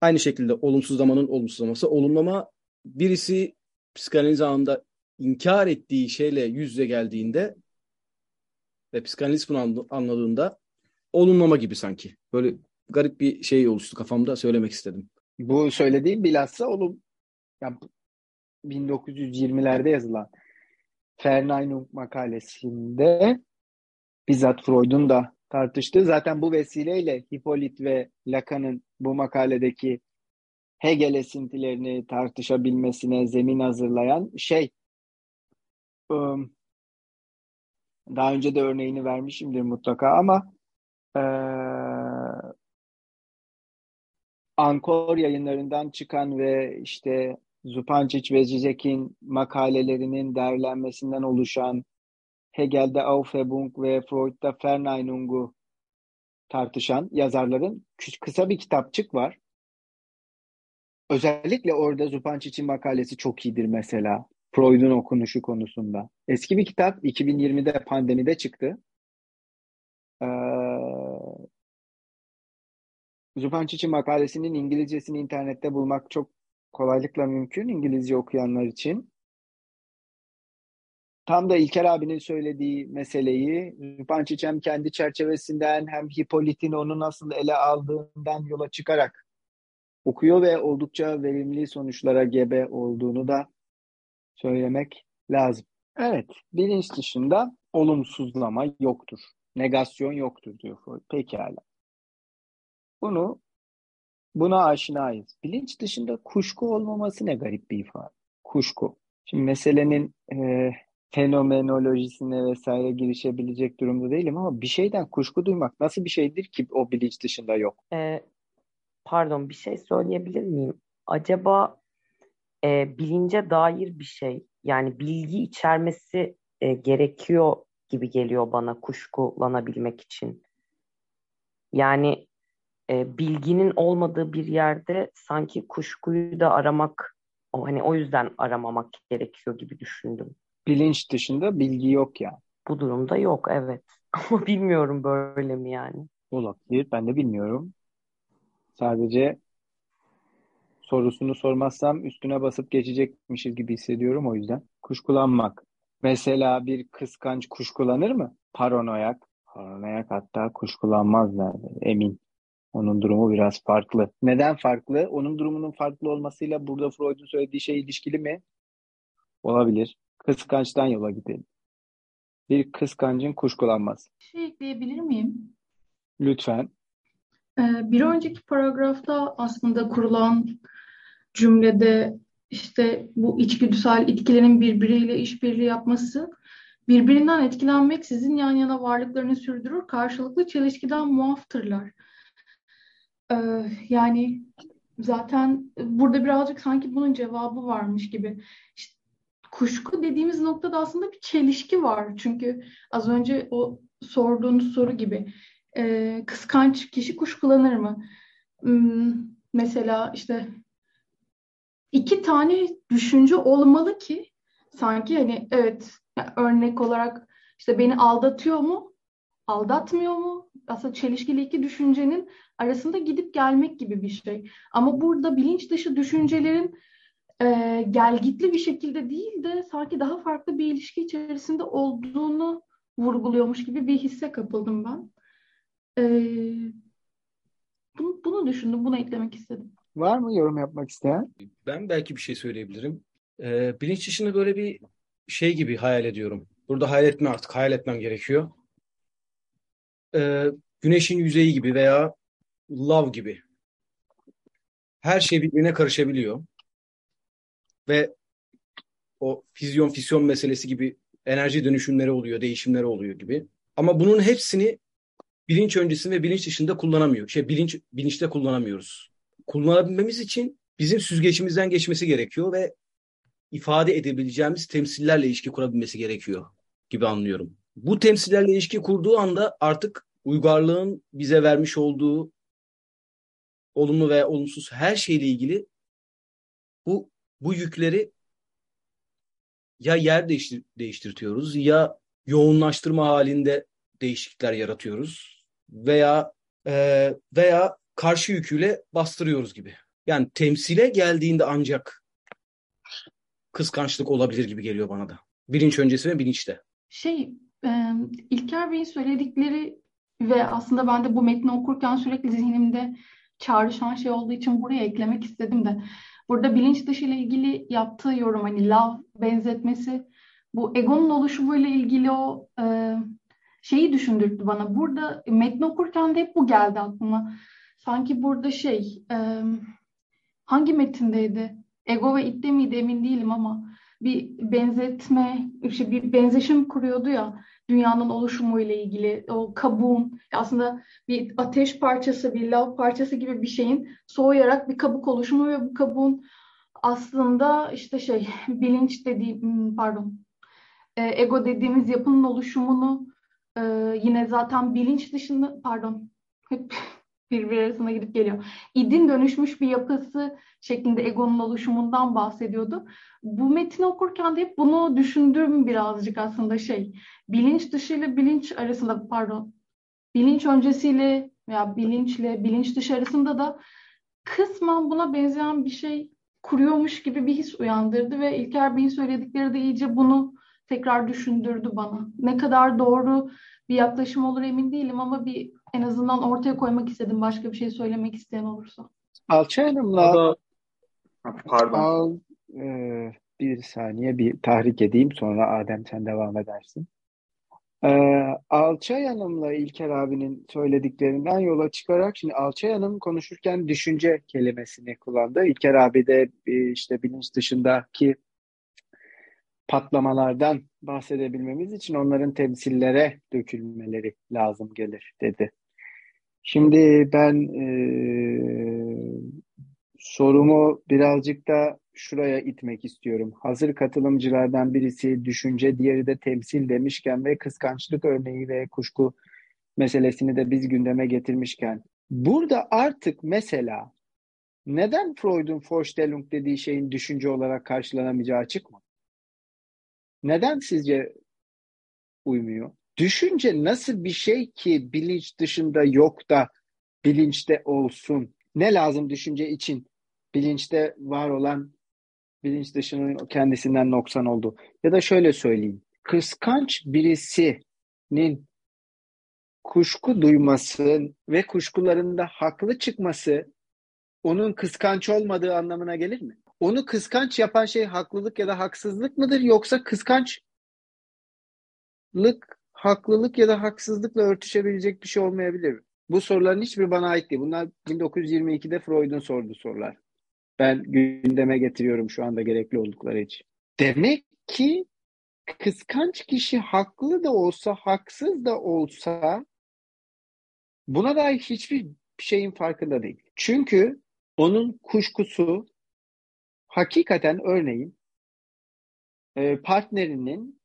aynı şekilde olumsuzlamanın olumsuzlaması olumlama birisi psikanaliz anında inkar ettiği şeyle yüz yüze geldiğinde ve psikanalist bunu anladığında olumlama gibi sanki. Böyle garip bir şey oluştu kafamda söylemek istedim. Bu söylediğim bilhassa olum yani 1920'lerde yazılan Verneinung makalesinde bizzat Freud'un da tartıştığı zaten bu vesileyle Hippolyte ve Lacan'ın bu makaledeki Hegel esintilerini tartışabilmesine zemin hazırlayan şey daha önce de örneğini vermişimdir mutlaka ama e, Ankor yayınlarından çıkan ve işte Zupancic ve Zizek'in makalelerinin derlenmesinden oluşan Hegel'de Aufhebung ve Freud'da Verneinung'u tartışan yazarların kısa bir kitapçık var. Özellikle orada Zupancic'in makalesi çok iyidir mesela. Freud'un okunuşu konusunda. Eski bir kitap 2020'de pandemide çıktı. Ee, Zupancic'in makalesinin İngilizcesini internette bulmak çok kolaylıkla mümkün İngilizce okuyanlar için. Tam da İlker abinin söylediği meseleyi Zupancic hem kendi çerçevesinden hem Hippolyt'in onu nasıl ele aldığından yola çıkarak okuyor ve oldukça verimli sonuçlara gebe olduğunu da söylemek lazım. Evet, bilinç dışında olumsuzlama yoktur. Negasyon yoktur diyor Freud. Pekala. Bunu buna aşinayız. Bilinç dışında kuşku olmaması ne garip bir ifade. Kuşku. Şimdi meselenin e, fenomenolojisine vesaire girişebilecek durumda değilim ama bir şeyden kuşku duymak nasıl bir şeydir ki o bilinç dışında yok? Ee, pardon bir şey söyleyebilir miyim? Acaba e, bilince dair bir şey yani bilgi içermesi e, gerekiyor gibi geliyor bana kuşkulanabilmek için. Yani e, bilginin olmadığı bir yerde sanki kuşkuyu da aramak o hani o yüzden aramamak gerekiyor gibi düşündüm. Bilinç dışında bilgi yok yani. Bu durumda yok evet. Ama bilmiyorum böyle mi yani. Olabilir. Ben de bilmiyorum. Sadece sorusunu sormazsam üstüne basıp geçecekmişiz gibi hissediyorum o yüzden. Kuşkulanmak. Mesela bir kıskanç kuşkulanır mı? Paranoyak. Paranoyak hatta kuşkulanmaz emin. Onun durumu biraz farklı. Neden farklı? Onun durumunun farklı olmasıyla burada Freud'un söylediği şey ilişkili mi? Olabilir. Kıskançtan yola gidelim. Bir kıskancın kuşkulanması. Bir şey ekleyebilir miyim? Lütfen. Ee, bir önceki paragrafta aslında kurulan cümlede işte bu içgüdüsel itkilerin birbiriyle işbirliği yapması birbirinden etkilenmeksizin yan yana varlıklarını sürdürür, karşılıklı çelişkiden muaftırlar. Ee, yani zaten burada birazcık sanki bunun cevabı varmış gibi. İşte kuşku dediğimiz noktada aslında bir çelişki var. Çünkü az önce o sorduğunuz soru gibi e, kıskanç kişi kuşkulanır mı? Hmm, mesela işte iki tane düşünce olmalı ki sanki hani evet örnek olarak işte beni aldatıyor mu, aldatmıyor mu? Aslında çelişkili iki düşüncenin arasında gidip gelmek gibi bir şey. Ama burada bilinç dışı düşüncelerin e, gelgitli bir şekilde değil de sanki daha farklı bir ilişki içerisinde olduğunu vurguluyormuş gibi bir hisse kapıldım ben. E, bunu, bunu düşündüm, bunu eklemek istedim. Var mı yorum yapmak isteyen? Ben belki bir şey söyleyebilirim. Ee, bilinç dışını böyle bir şey gibi hayal ediyorum. Burada hayal etme artık, hayal etmem gerekiyor. Ee, güneşin yüzeyi gibi veya lav gibi. Her şey birbirine karışabiliyor. Ve o füzyon fisyon meselesi gibi enerji dönüşümleri oluyor, değişimleri oluyor gibi. Ama bunun hepsini bilinç öncesinde ve bilinç dışında kullanamıyor. Şey bilinç bilinçte kullanamıyoruz. Kullanabilmemiz için bizim süzgeçimizden geçmesi gerekiyor ve ifade edebileceğimiz temsillerle ilişki kurabilmesi gerekiyor gibi anlıyorum. Bu temsillerle ilişki kurduğu anda artık uygarlığın bize vermiş olduğu olumlu veya olumsuz her şeyle ilgili bu bu yükleri ya yer değiştir değiştirtiyoruz ya yoğunlaştırma halinde değişiklikler yaratıyoruz veya e, veya karşı yüküyle bastırıyoruz gibi. Yani temsile geldiğinde ancak kıskançlık olabilir gibi geliyor bana da. Bilinç öncesi ve bilinçte. Şey, e, İlker Bey'in söyledikleri ve aslında ben de bu metni okurken sürekli zihnimde çağrışan şey olduğu için buraya eklemek istedim de. Burada bilinç dışı ile ilgili yaptığı yorum hani lav benzetmesi bu egonun oluşumuyla ilgili o e, şeyi düşündürttü bana. Burada metni okurken de hep bu geldi aklıma. Sanki burada şey e, hangi metindeydi? Ego ve itte miydi emin değilim ama bir benzetme, işte bir benzeşim kuruyordu ya dünyanın oluşumu ile ilgili o kabuğun aslında bir ateş parçası, bir lav parçası gibi bir şeyin soğuyarak bir kabuk oluşumu ve bu kabuğun aslında işte şey bilinç dediğim pardon e, ego dediğimiz yapının oluşumunu e, yine zaten bilinç dışında pardon hep birbiri arasında gidip geliyor. İdin dönüşmüş bir yapısı şeklinde egonun oluşumundan bahsediyordu. Bu metni okurken de hep bunu düşündüğüm birazcık aslında şey. Bilinç dışı ile bilinç arasında pardon. Bilinç öncesiyle veya bilinçle bilinç dışı arasında da kısmen buna benzeyen bir şey kuruyormuş gibi bir his uyandırdı ve İlker Bey'in söyledikleri de iyice bunu tekrar düşündürdü bana. Ne kadar doğru bir yaklaşım olur emin değilim ama bir en azından ortaya koymak istedim başka bir şey söylemek isteyen olursa. Alçay Hanım'la Pardon. al, e, bir saniye bir tahrik edeyim sonra Adem sen devam edersin. E, Alçay Hanım'la İlker abinin söylediklerinden yola çıkarak şimdi Alçay Hanım konuşurken düşünce kelimesini kullandı. İlker abi de e, işte bilinç dışındaki patlamalardan bahsedebilmemiz için onların temsillere dökülmeleri lazım gelir dedi. Şimdi ben e, sorumu birazcık da şuraya itmek istiyorum. Hazır katılımcılardan birisi düşünce, diğeri de temsil demişken ve kıskançlık örneği ve kuşku meselesini de biz gündeme getirmişken burada artık mesela neden Freud'un Vorstellung dediği şeyin düşünce olarak karşılanamayacağı açık mı? Neden sizce uymuyor? Düşünce nasıl bir şey ki bilinç dışında yok da bilinçte olsun? Ne lazım düşünce için? Bilinçte var olan bilinç dışının kendisinden noksan oldu. Ya da şöyle söyleyeyim. Kıskanç birisinin kuşku duyması ve kuşkularında haklı çıkması onun kıskanç olmadığı anlamına gelir mi? Onu kıskanç yapan şey haklılık ya da haksızlık mıdır yoksa kıskançlık haklılık ya da haksızlıkla örtüşebilecek bir şey olmayabilir? Bu soruların hiçbir bana ait değil. Bunlar 1922'de Freud'un sorduğu sorular. Ben gündeme getiriyorum şu anda gerekli oldukları için. Demek ki kıskanç kişi haklı da olsa, haksız da olsa buna dair hiçbir şeyin farkında değil. Çünkü onun kuşkusu hakikaten örneğin e, partnerinin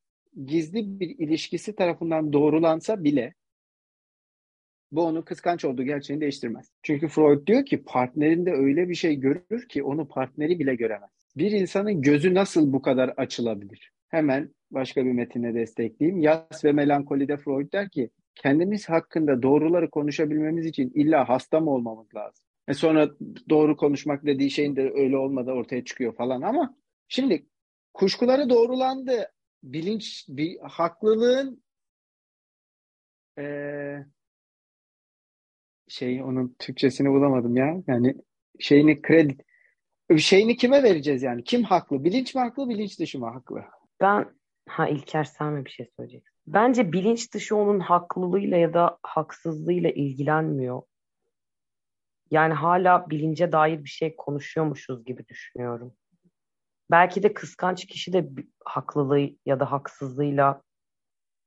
gizli bir ilişkisi tarafından doğrulansa bile bu onun kıskanç olduğu gerçeğini değiştirmez. Çünkü Freud diyor ki partnerinde öyle bir şey görür ki onu partneri bile göremez. Bir insanın gözü nasıl bu kadar açılabilir? Hemen başka bir metine destekleyeyim. Yas ve Melankolide Freud der ki kendimiz hakkında doğruları konuşabilmemiz için illa hasta mı olmamız lazım? E sonra doğru konuşmak dediği şeyin de öyle olmadı ortaya çıkıyor falan ama şimdi kuşkuları doğrulandı. Bilinç, bir haklılığın ee, şey onun Türkçesini bulamadım ya. Yani şeyini kredi şeyini kime vereceğiz yani? Kim haklı? Bilinç mi haklı, bilinç dışı mı haklı? Ben ha İlker sen mi bir şey söyleyeceksin? Bence bilinç dışı onun haklılığıyla ya da haksızlığıyla ilgilenmiyor. Yani hala bilince dair bir şey konuşuyormuşuz gibi düşünüyorum. Belki de kıskanç kişi de haklılığı ya da haksızlığıyla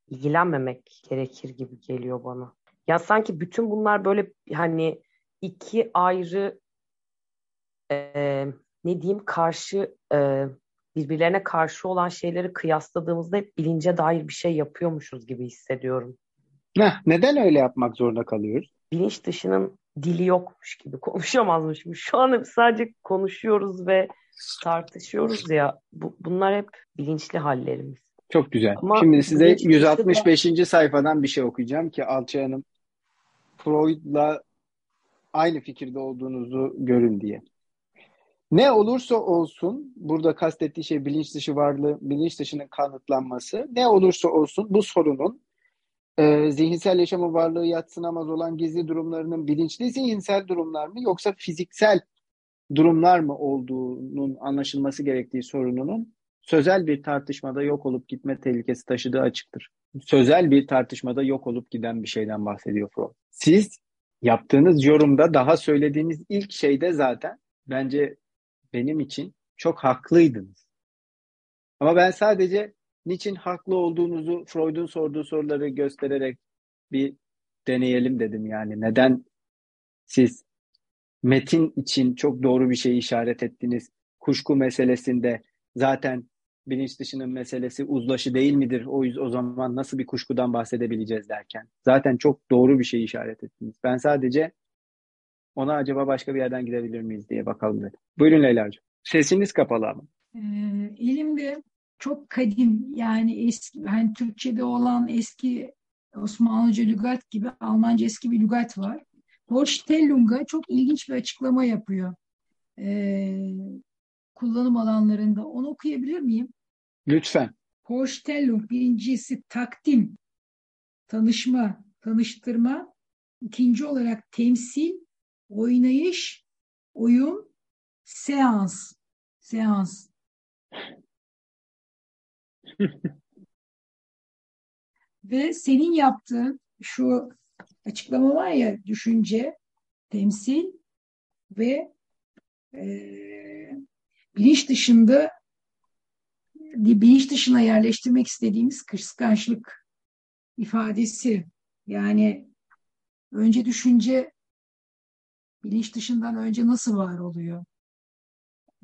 ilgilenmemek gerekir gibi geliyor bana. Ya sanki bütün bunlar böyle hani iki ayrı e, ne diyeyim karşı e, birbirlerine karşı olan şeyleri kıyasladığımızda hep bilince dair bir şey yapıyormuşuz gibi hissediyorum. Heh, neden öyle yapmak zorunda kalıyoruz? Bilinç dışının dili yokmuş gibi konuşamazmışım. Şu an sadece konuşuyoruz ve tartışıyoruz ya. Bu, bunlar hep bilinçli hallerimiz. Çok güzel. Ama Şimdi size 165. Da... sayfadan bir şey okuyacağım ki Alçı Hanım Freud'la aynı fikirde olduğunuzu görün diye. Ne olursa olsun, burada kastettiği şey bilinç dışı varlığı, bilinç dışının kanıtlanması. Ne olursa olsun bu sorunun e, zihinsel yaşamı varlığı yatsınamaz olan gizli durumlarının bilinçli zihinsel durumlar mı yoksa fiziksel durumlar mı olduğunun anlaşılması gerektiği sorununun sözel bir tartışmada yok olup gitme tehlikesi taşıdığı açıktır. Sözel bir tartışmada yok olup giden bir şeyden bahsediyor Freud. Siz yaptığınız yorumda daha söylediğiniz ilk şeyde zaten bence benim için çok haklıydınız. Ama ben sadece niçin haklı olduğunuzu Freud'un sorduğu soruları göstererek bir deneyelim dedim yani. Neden siz metin için çok doğru bir şey işaret ettiniz. Kuşku meselesinde zaten bilinç dışının meselesi uzlaşı değil midir? O yüzden o zaman nasıl bir kuşkudan bahsedebileceğiz derken. Zaten çok doğru bir şey işaret ettiniz. Ben sadece ona acaba başka bir yerden gidebilir miyiz diye bakalım dedim. Buyurun Leyla'cığım. Sesiniz kapalı ama. E, elimde çok kadim yani eski hani Türkçe'de olan eski Osmanlıca lügat gibi Almanca eski bir lügat var. Vorstellung'a çok ilginç bir açıklama yapıyor. Ee, kullanım alanlarında. Onu okuyabilir miyim? Lütfen. Vorstellung birincisi takdim, tanışma, tanıştırma. İkinci olarak temsil, oynayış, oyun, seans. Seans. Ve senin yaptığın şu açıklama var ya düşünce, temsil ve e, bilinç dışında bilinç dışına yerleştirmek istediğimiz kıskançlık ifadesi. Yani önce düşünce bilinç dışından önce nasıl var oluyor?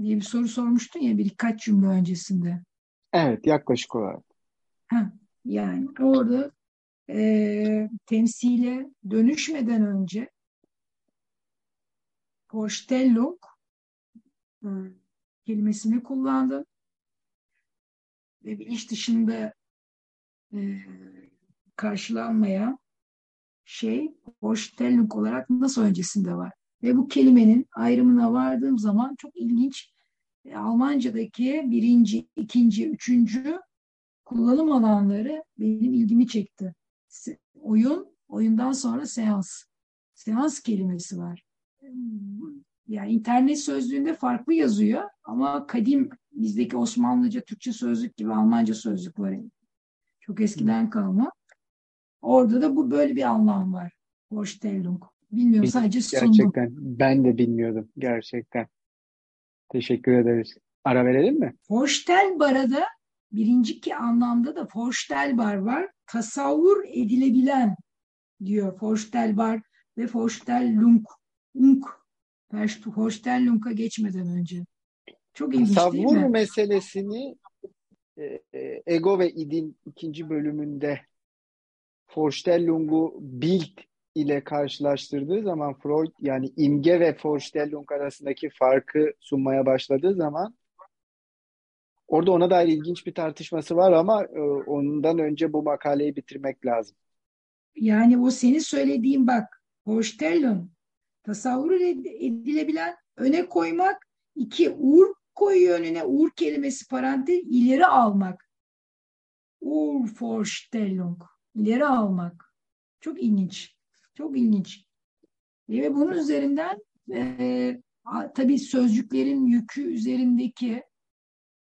diye bir soru sormuştun ya birkaç cümle öncesinde. Evet yaklaşık olarak. Ha, yani orada e, temsile dönüşmeden önce Vorstellung e, kelimesini kullandı ve bilinç dışında e, karşılanmayan şey Vorstellung olarak nasıl öncesinde var. Ve bu kelimenin ayrımına vardığım zaman çok ilginç e, Almanca'daki birinci, ikinci, üçüncü kullanım alanları benim ilgimi çekti. Oyun, oyundan sonra seans. Seans kelimesi var. Yani internet sözlüğünde farklı yazıyor ama kadim bizdeki Osmanlıca, Türkçe sözlük gibi Almanca sözlük var. Çok eskiden kalma. Orada da bu böyle bir anlam var. Vorstellung. Bilmiyorum sadece sundum. Gerçekten ben de bilmiyordum gerçekten. Teşekkür ederiz. Ara verelim mi? Vorstellbar'a da birinci ki anlamda da Vorstellbar var. Tasavvur edilebilen diyor Vorstellbar ve Vorstellung. Unk. Vorstellung'a geçmeden önce. Çok ilginç Tasavvur değil mi? meselesini e, e, Ego ve İd'in ikinci bölümünde Vorstellung'u Bild ile karşılaştırdığı zaman Freud yani imge ve Vorstellung arasındaki farkı sunmaya başladığı zaman Orada ona dair ilginç bir tartışması var ama e, ondan önce bu makaleyi bitirmek lazım. Yani o senin söylediğin bak, Vorstellung, tasavvur edilebilen öne koymak, iki uğur koyuyor önüne, uğur kelimesi parantez ileri almak. Urvorstellung, ileri almak. Çok ilginç, çok ilginç. Ve bunun üzerinden e, tabii sözcüklerin yükü üzerindeki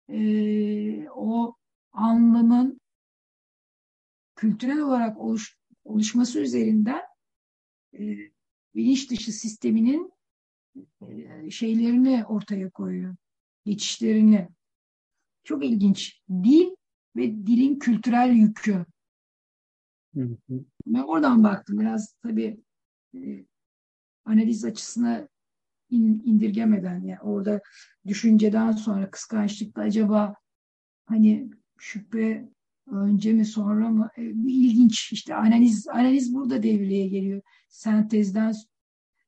e, o anlamın kültürel olarak oluş, oluşması üzerinden e, bilinç dışı sisteminin e, şeylerini ortaya koyuyor. Geçişlerini. Çok ilginç. Dil ve dilin kültürel yükü. Hı Ben oradan baktım. Biraz tabii e, analiz açısına in, indirgemeden yani orada düşünceden sonra kıskançlıkla acaba hani şüphe önce mi sonra mı? E, ilginç işte analiz analiz burada devreye geliyor. Sentezden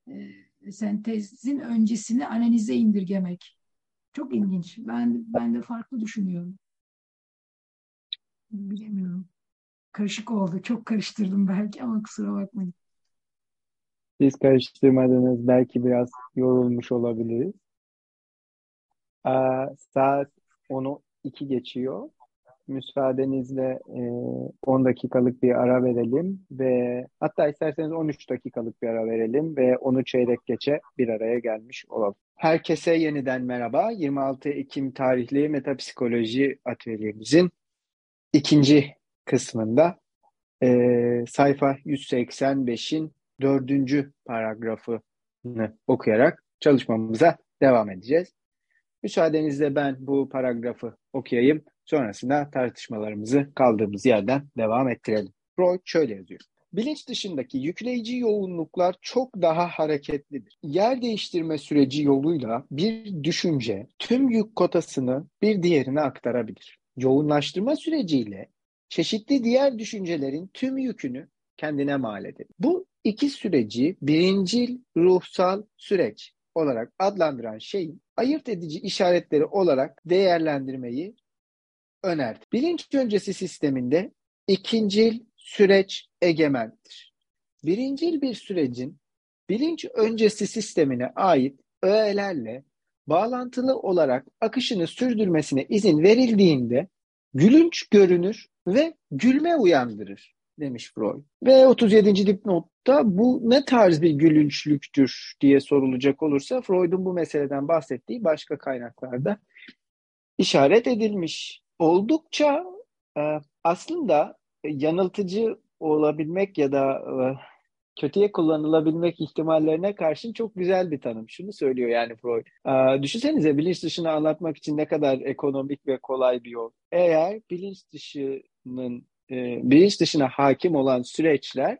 e, sentezin öncesini analize indirgemek. Çok ilginç. Ben ben de farklı düşünüyorum. Bilemiyorum. Karışık oldu. Çok karıştırdım belki ama kusura bakmayın siz karıştırmadınız. Belki biraz yorulmuş olabiliriz. Ee, saat 10'u 2 geçiyor. Müsaadenizle e, 10 dakikalık bir ara verelim ve hatta isterseniz 13 dakikalık bir ara verelim ve onu çeyrek geçe bir araya gelmiş olalım. Herkese yeniden merhaba. 26 Ekim tarihli metapsikoloji atölyemizin ikinci kısmında e, sayfa 185'in dördüncü paragrafını okuyarak çalışmamıza devam edeceğiz. Müsaadenizle ben bu paragrafı okuyayım. Sonrasında tartışmalarımızı kaldığımız yerden devam ettirelim. Freud şöyle yazıyor. Bilinç dışındaki yükleyici yoğunluklar çok daha hareketlidir. Yer değiştirme süreci yoluyla bir düşünce tüm yük kotasını bir diğerine aktarabilir. Yoğunlaştırma süreciyle çeşitli diğer düşüncelerin tüm yükünü kendine mal edebilir. Bu iki süreci birincil ruhsal süreç olarak adlandıran şeyin ayırt edici işaretleri olarak değerlendirmeyi önerdi. Bilinç öncesi sisteminde ikincil süreç egemendir. Birincil bir sürecin bilinç öncesi sistemine ait öğelerle bağlantılı olarak akışını sürdürmesine izin verildiğinde gülünç görünür ve gülme uyandırır demiş Freud. Ve 37. dipnotta bu ne tarz bir gülünçlüktür diye sorulacak olursa Freud'un bu meseleden bahsettiği başka kaynaklarda işaret edilmiş. Oldukça e, aslında yanıltıcı olabilmek ya da e, kötüye kullanılabilmek ihtimallerine karşın çok güzel bir tanım. Şunu söylüyor yani Freud. E, düşünsenize bilinç dışını anlatmak için ne kadar ekonomik ve kolay bir yol. Eğer bilinç dışının bilinç dışına hakim olan süreçler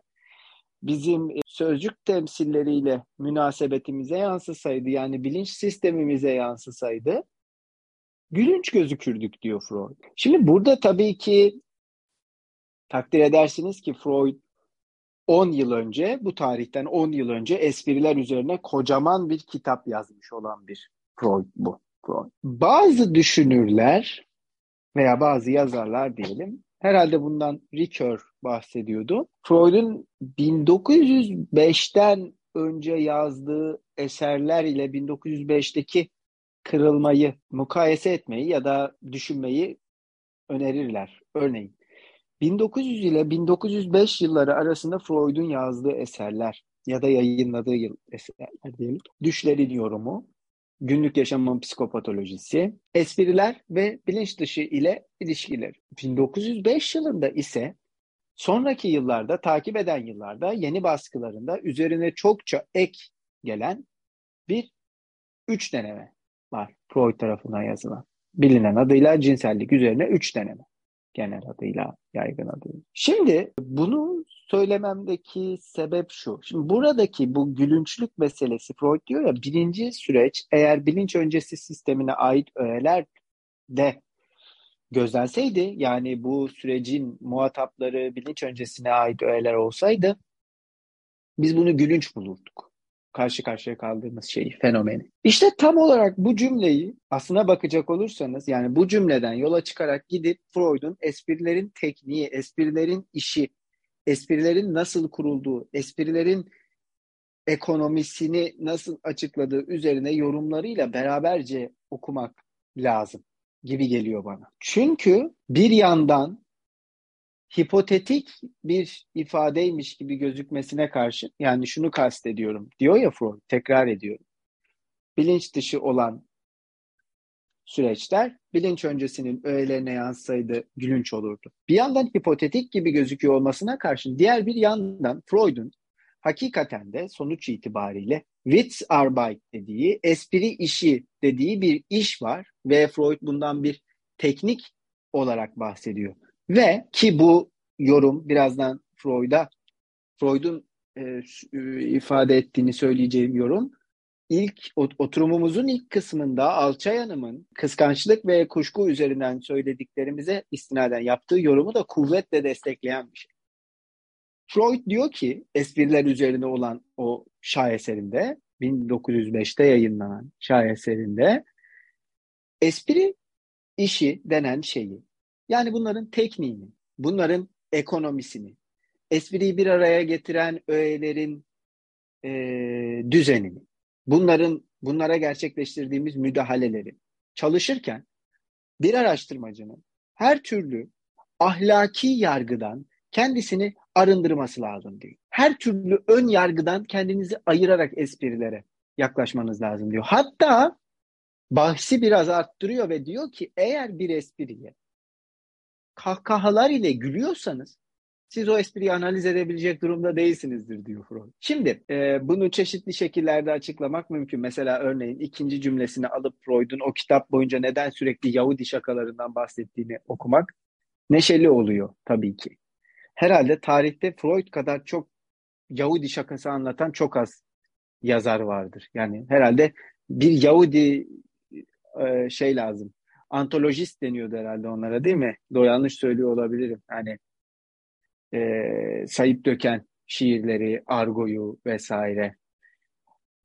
bizim e, sözcük temsilleriyle münasebetimize yansısaydı yani bilinç sistemimize yansısaydı gülünç gözükürdük diyor Freud. Şimdi burada tabii ki takdir edersiniz ki Freud 10 yıl önce bu tarihten 10 yıl önce espriler üzerine kocaman bir kitap yazmış olan bir Freud bu. Freud. Bazı düşünürler veya bazı yazarlar diyelim Herhalde bundan Ricoeur bahsediyordu. Freud'un 1905'ten önce yazdığı eserler ile 1905'teki kırılmayı mukayese etmeyi ya da düşünmeyi önerirler. Örneğin 1900 ile 1905 yılları arasında Freud'un yazdığı eserler ya da yayınladığı yıl eserler diyelim. Düşlerin yorumu, günlük yaşamın psikopatolojisi, espriler ve bilinç dışı ile ilişkiler. 1905 yılında ise sonraki yıllarda, takip eden yıllarda yeni baskılarında üzerine çokça ek gelen bir üç deneme var Freud tarafından yazılan. Bilinen adıyla cinsellik üzerine üç deneme. Genel adıyla, yaygın adıyla. Şimdi bunu söylememdeki sebep şu. Şimdi buradaki bu gülünçlük meselesi Freud diyor ya birinci süreç eğer bilinç öncesi sistemine ait öğeler de gözlenseydi yani bu sürecin muhatapları bilinç öncesine ait öğeler olsaydı biz bunu gülünç bulurduk. Karşı karşıya kaldığımız şeyi, fenomeni. İşte tam olarak bu cümleyi aslına bakacak olursanız yani bu cümleden yola çıkarak gidip Freud'un esprilerin tekniği, esprilerin işi, esprilerin nasıl kurulduğu, esprilerin ekonomisini nasıl açıkladığı üzerine yorumlarıyla beraberce okumak lazım gibi geliyor bana. Çünkü bir yandan hipotetik bir ifadeymiş gibi gözükmesine karşı yani şunu kastediyorum diyor ya Freud tekrar ediyorum. Bilinç dışı olan süreçler bilinç öncesinin öğelerine yansıydı gülünç olurdu. Bir yandan hipotetik gibi gözüküyor olmasına karşın diğer bir yandan Freud'un hakikaten de sonuç itibariyle Witzarbeit dediği, espri işi dediği bir iş var ve Freud bundan bir teknik olarak bahsediyor. Ve ki bu yorum birazdan Freud'a Freud'un e, ifade ettiğini söyleyeceğim yorum ilk oturumumuzun ilk kısmında Alçay Hanım'ın kıskançlık ve kuşku üzerinden söylediklerimize istinaden yaptığı yorumu da kuvvetle destekleyen bir şey. Freud diyor ki espriler üzerine olan o şaheserinde 1905'te yayınlanan şaheserinde espri işi denen şeyi yani bunların tekniğini, bunların ekonomisini, espriyi bir araya getiren öğelerin e, düzenini, bunların bunlara gerçekleştirdiğimiz müdahaleleri çalışırken bir araştırmacının her türlü ahlaki yargıdan kendisini arındırması lazım diyor. Her türlü ön yargıdan kendinizi ayırarak esprilere yaklaşmanız lazım diyor. Hatta bahsi biraz arttırıyor ve diyor ki eğer bir espriye kahkahalar ile gülüyorsanız siz o espriyi analiz edebilecek durumda değilsinizdir diyor Freud. Şimdi e, bunu çeşitli şekillerde açıklamak mümkün. Mesela örneğin ikinci cümlesini alıp Freud'un o kitap boyunca neden sürekli Yahudi şakalarından bahsettiğini okumak neşeli oluyor tabii ki. Herhalde tarihte Freud kadar çok Yahudi şakası anlatan çok az yazar vardır. Yani herhalde bir Yahudi e, şey lazım antolojist deniyordu herhalde onlara değil mi? Doğru yanlış söylüyor olabilirim. Hani e, sayıp döken şiirleri, argoyu vesaire.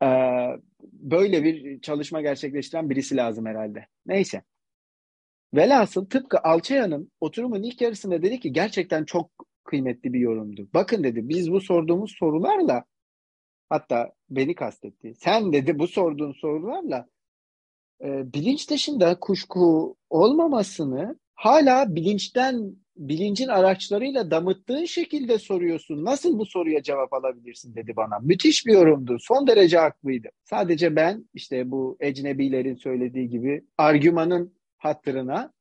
E, böyle bir çalışma gerçekleştiren birisi lazım herhalde. Neyse. Velhasıl tıpkı Alçaya'nın oturumun ilk yarısında dedi ki gerçekten çok kıymetli bir yorumdu. Bakın dedi biz bu sorduğumuz sorularla hatta beni kastetti. Sen dedi bu sorduğun sorularla e, bilinç dışında kuşku olmamasını hala bilinçten bilincin araçlarıyla damıttığın şekilde soruyorsun. Nasıl bu soruya cevap alabilirsin dedi bana. Müthiş bir yorumdu. Son derece haklıydı. Sadece ben işte bu ecnebilerin söylediği gibi argümanın hatırına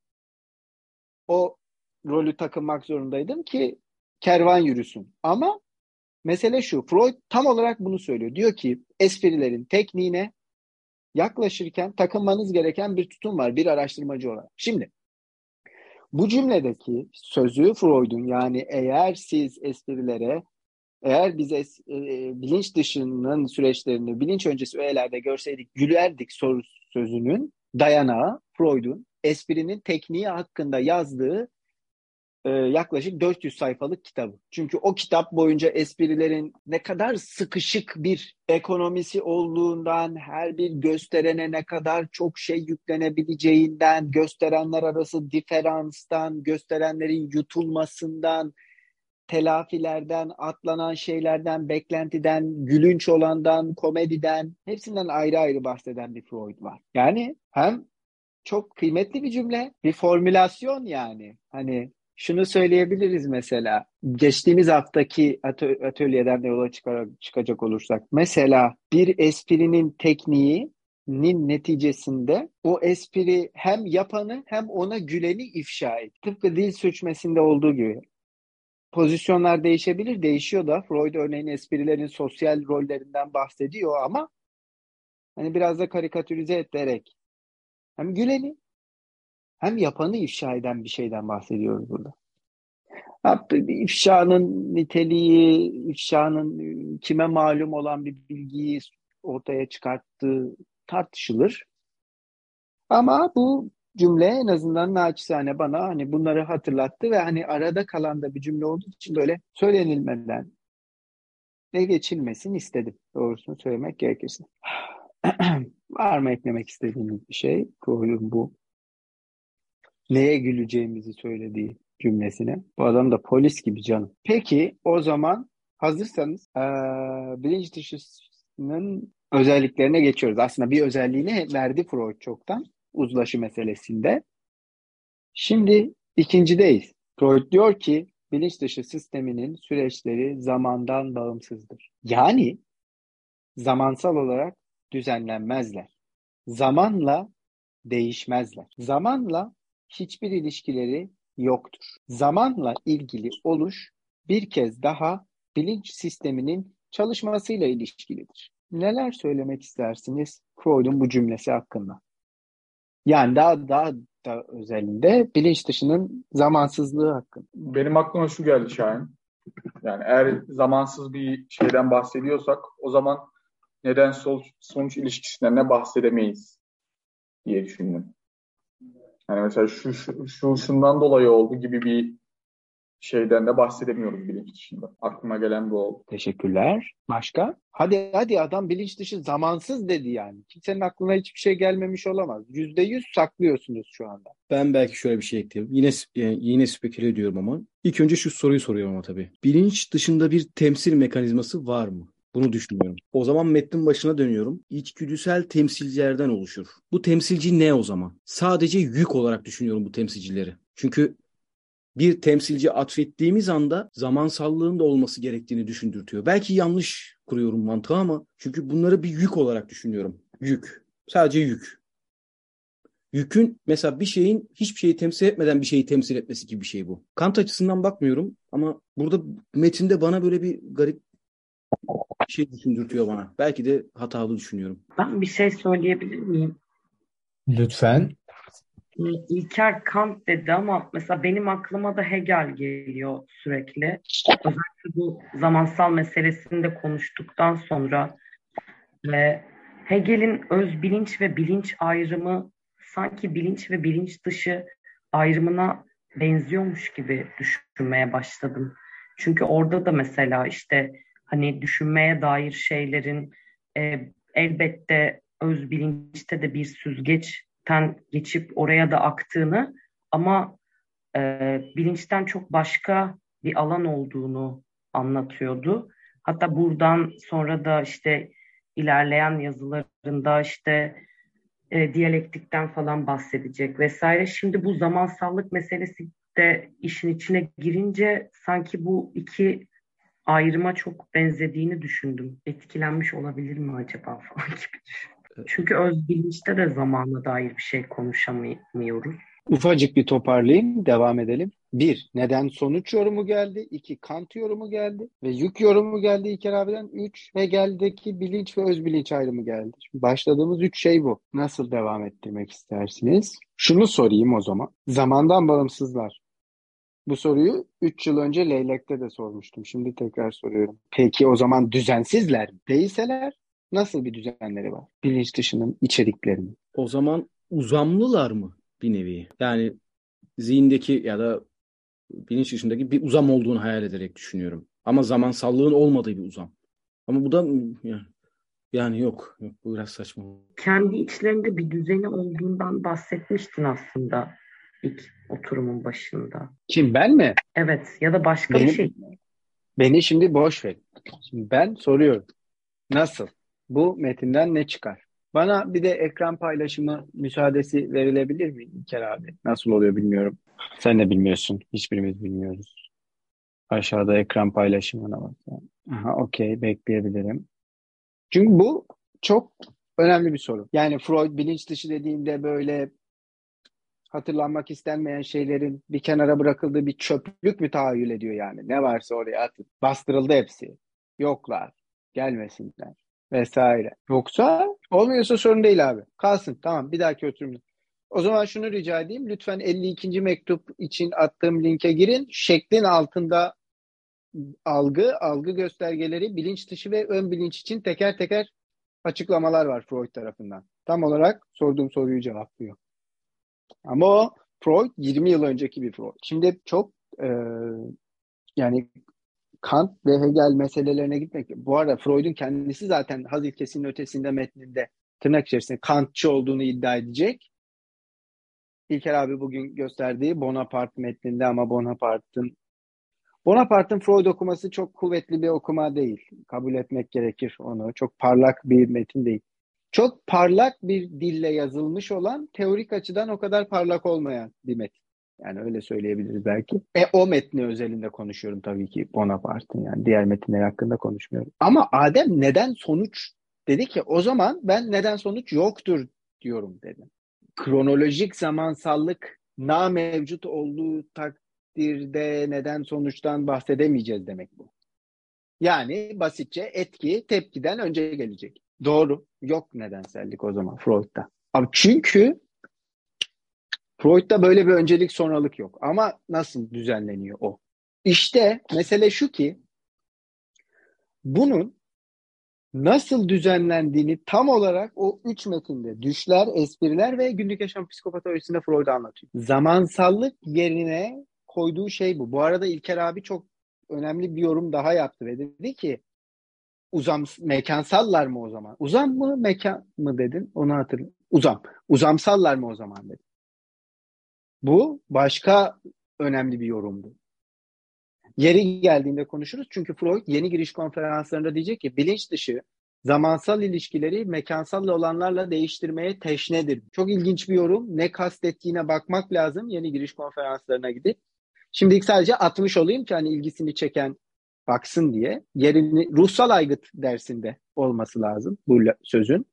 o rolü takınmak zorundaydım ki kervan yürüsün. Ama mesele şu. Freud tam olarak bunu söylüyor. Diyor ki esprilerin tekniğine yaklaşırken takınmanız gereken bir tutum var bir araştırmacı olarak. Şimdi bu cümledeki sözü Freud'un yani eğer siz esprilere eğer biz es, e, bilinç dışının süreçlerini bilinç öncesi öğelerde görseydik gülerdik soru sözünün dayanağı Freud'un esprinin tekniği hakkında yazdığı e, yaklaşık 400 sayfalık kitabı. Çünkü o kitap boyunca esprilerin ne kadar sıkışık bir ekonomisi olduğundan, her bir gösterene ne kadar çok şey yüklenebileceğinden, gösterenler arası diferanstan, gösterenlerin yutulmasından, telafilerden, atlanan şeylerden, beklentiden, gülünç olandan, komediden hepsinden ayrı ayrı bahseden bir Freud var. Yani hem çok kıymetli bir cümle, bir formülasyon yani. Hani şunu söyleyebiliriz mesela. Geçtiğimiz haftaki atölyeden de yola çıkacak olursak. Mesela bir esprinin tekniğinin neticesinde o espri hem yapanı hem ona güleni ifşa et. Tıpkı dil sürçmesinde olduğu gibi. Pozisyonlar değişebilir, değişiyor da. Freud örneğin esprilerin sosyal rollerinden bahsediyor ama hani biraz da karikatürize ederek hem güleni hem yapanı ifşa eden bir şeyden bahsediyoruz burada. İfşanın niteliği, ifşanın e, kime malum olan bir bilgiyi ortaya çıkarttığı tartışılır. Ama bu cümle en azından naçizane bana hani bunları hatırlattı ve hani arada kalan da bir cümle olduğu için böyle söylenilmeden ve geçilmesini istedim. Doğrusunu söylemek gerekirse. Var mı eklemek istediğiniz bir şey? Freud'un bu neye güleceğimizi söylediği cümlesine. Bu adam da polis gibi canım. Peki o zaman hazırsanız ee, bilinç dışısının özelliklerine geçiyoruz. Aslında bir özelliğini verdi Freud çoktan uzlaşı meselesinde. Şimdi ikincideyiz. Freud diyor ki bilinç dışı sisteminin süreçleri zamandan bağımsızdır. Yani zamansal olarak düzenlenmezler. Zamanla değişmezler. Zamanla hiçbir ilişkileri yoktur. Zamanla ilgili oluş bir kez daha bilinç sisteminin çalışmasıyla ilişkilidir. Neler söylemek istersiniz Freud'un bu cümlesi hakkında? Yani daha daha da özelinde bilinç dışının zamansızlığı hakkında. Benim aklıma şu geldi Şahin. Yani eğer zamansız bir şeyden bahsediyorsak o zaman neden sonuç ilişkisinden ne bahsedemeyiz diye düşündüm. Yani mesela şu, şu, şu şundan dolayı oldu gibi bir şeyden de bahsedemiyoruz bilinç dışında. Aklıma gelen bu oldu. Teşekkürler. Başka? Hadi hadi adam bilinç dışı zamansız dedi yani. Kimsenin aklına hiçbir şey gelmemiş olamaz. Yüzde yüz saklıyorsunuz şu anda. Ben belki şöyle bir şey ekleyeyim. Yine yani yine speküle ediyorum ama. İlk önce şu soruyu soruyorum ama tabii. Bilinç dışında bir temsil mekanizması var mı? Bunu düşünüyorum. O zaman metnin başına dönüyorum. İçgüdüsel temsilcilerden oluşur. Bu temsilci ne o zaman? Sadece yük olarak düşünüyorum bu temsilcileri. Çünkü bir temsilci atfettiğimiz anda zamansallığın da olması gerektiğini düşündürtüyor. Belki yanlış kuruyorum mantığı ama çünkü bunları bir yük olarak düşünüyorum. Yük. Sadece yük. Yükün mesela bir şeyin hiçbir şeyi temsil etmeden bir şeyi temsil etmesi gibi bir şey bu. Kant açısından bakmıyorum ama burada metinde bana böyle bir garip şey düşündürtüyor bana. Belki de hatalı düşünüyorum. Ben bir şey söyleyebilir miyim? Lütfen. İlker Kant dedi ama mesela benim aklıma da Hegel geliyor sürekli. Özellikle bu zamansal meselesini de konuştuktan sonra ve Hegel'in öz bilinç ve bilinç ayrımı sanki bilinç ve bilinç dışı ayrımına benziyormuş gibi düşünmeye başladım. Çünkü orada da mesela işte hani düşünmeye dair şeylerin e, elbette öz bilinçte de bir süzgeç ten geçip oraya da aktığını ama e, bilinçten çok başka bir alan olduğunu anlatıyordu. Hatta buradan sonra da işte ilerleyen yazılarında işte e, diyalektikten falan bahsedecek vesaire. Şimdi bu zamansallık meselesi de işin içine girince sanki bu iki ayrıma çok benzediğini düşündüm. Etkilenmiş olabilir mi acaba falan gibi düşündüm. Çünkü öz bilinçte de zamana dair bir şey konuşamıyoruz. Ufacık bir toparlayayım, devam edelim. Bir, neden sonuç yorumu geldi. İki, Kant yorumu geldi. Ve yük yorumu geldi İlker abiden. Üç, Hegel'deki bilinç ve öz bilinç ayrımı geldi. Şimdi başladığımız üç şey bu. Nasıl devam ettirmek istersiniz? Şunu sorayım o zaman. Zamandan bağımsızlar. Bu soruyu 3 yıl önce Leylek'te de sormuştum. Şimdi tekrar soruyorum. Peki o zaman düzensizler? Değilseler Nasıl bir düzenleri var? Bilinç dışının içeriklerinin. O zaman uzamlılar mı bir nevi? Yani zihindeki ya da bilinç dışındaki bir uzam olduğunu hayal ederek düşünüyorum. Ama zamansallığın olmadığı bir uzam. Ama bu da yani, yani yok, yok. Bu biraz saçma. Kendi içlerinde bir düzeni olduğundan bahsetmiştin aslında ilk oturumun başında. Kim ben mi? Evet ya da başka Benim, bir şey. Beni şimdi boş ver. Şimdi ben soruyorum. Nasıl? Bu metinden ne çıkar? Bana bir de ekran paylaşımı müsaadesi verilebilir mi İlker abi? Nasıl oluyor bilmiyorum. Sen de bilmiyorsun. Hiçbirimiz bilmiyoruz. Aşağıda ekran paylaşımına bak. Aha okey bekleyebilirim. Çünkü bu çok önemli bir soru. Yani Freud bilinç dışı dediğinde böyle hatırlanmak istenmeyen şeylerin bir kenara bırakıldığı bir çöplük mü tahayyül ediyor yani? Ne varsa oraya atın. Bastırıldı hepsi. Yoklar. Gelmesinler vesaire. Yoksa olmuyorsa sorun değil abi. Kalsın tamam bir dahaki oturumda. O zaman şunu rica edeyim. Lütfen 52. mektup için attığım linke girin. Şeklin altında algı, algı göstergeleri, bilinç dışı ve ön bilinç için teker teker açıklamalar var Freud tarafından. Tam olarak sorduğum soruyu cevaplıyor. Ama o Freud 20 yıl önceki bir Freud. Şimdi çok e, yani Kant ve Hegel meselelerine gitmek. Bu arada Freud'un kendisi zaten haz ilkesinin ötesinde metninde tırnak içerisinde Kantçı olduğunu iddia edecek. İlker abi bugün gösterdiği Bonaparte metninde ama Bonaparte'ın Bonaparte'ın Freud okuması çok kuvvetli bir okuma değil. Kabul etmek gerekir onu. Çok parlak bir metin değil. Çok parlak bir dille yazılmış olan teorik açıdan o kadar parlak olmayan bir metin. Yani öyle söyleyebiliriz belki. E o metni özelinde konuşuyorum tabii ki Bonaparte'ın yani diğer metinler hakkında konuşmuyorum. Ama Adem neden sonuç dedi ki o zaman ben neden sonuç yoktur diyorum dedim. Kronolojik zamansallık na mevcut olduğu takdirde neden sonuçtan bahsedemeyeceğiz demek bu. Yani basitçe etki tepkiden önce gelecek. Doğru. Yok nedensellik o zaman Freud'da. Ama çünkü Freud'da böyle bir öncelik sonralık yok. Ama nasıl düzenleniyor o? İşte mesele şu ki bunun nasıl düzenlendiğini tam olarak o üç metinde düşler, espriler ve günlük yaşam psikopatolojisinde Freud anlatıyor. Zamansallık yerine koyduğu şey bu. Bu arada İlker abi çok önemli bir yorum daha yaptı ve dedi ki uzam mekansallar mı o zaman? Uzam mı mekan mı dedin? Onu hatırlıyorum. Uzam. Uzamsallar mı o zaman dedin. Bu başka önemli bir yorumdu. Yeri geldiğinde konuşuruz. Çünkü Freud yeni giriş konferanslarında diyecek ki bilinç dışı zamansal ilişkileri mekansal olanlarla değiştirmeye teşnedir. Çok ilginç bir yorum. Ne kastettiğine bakmak lazım yeni giriş konferanslarına gidip. Şimdilik sadece atmış olayım ki hani ilgisini çeken baksın diye. Yerini ruhsal aygıt dersinde olması lazım bu sözün.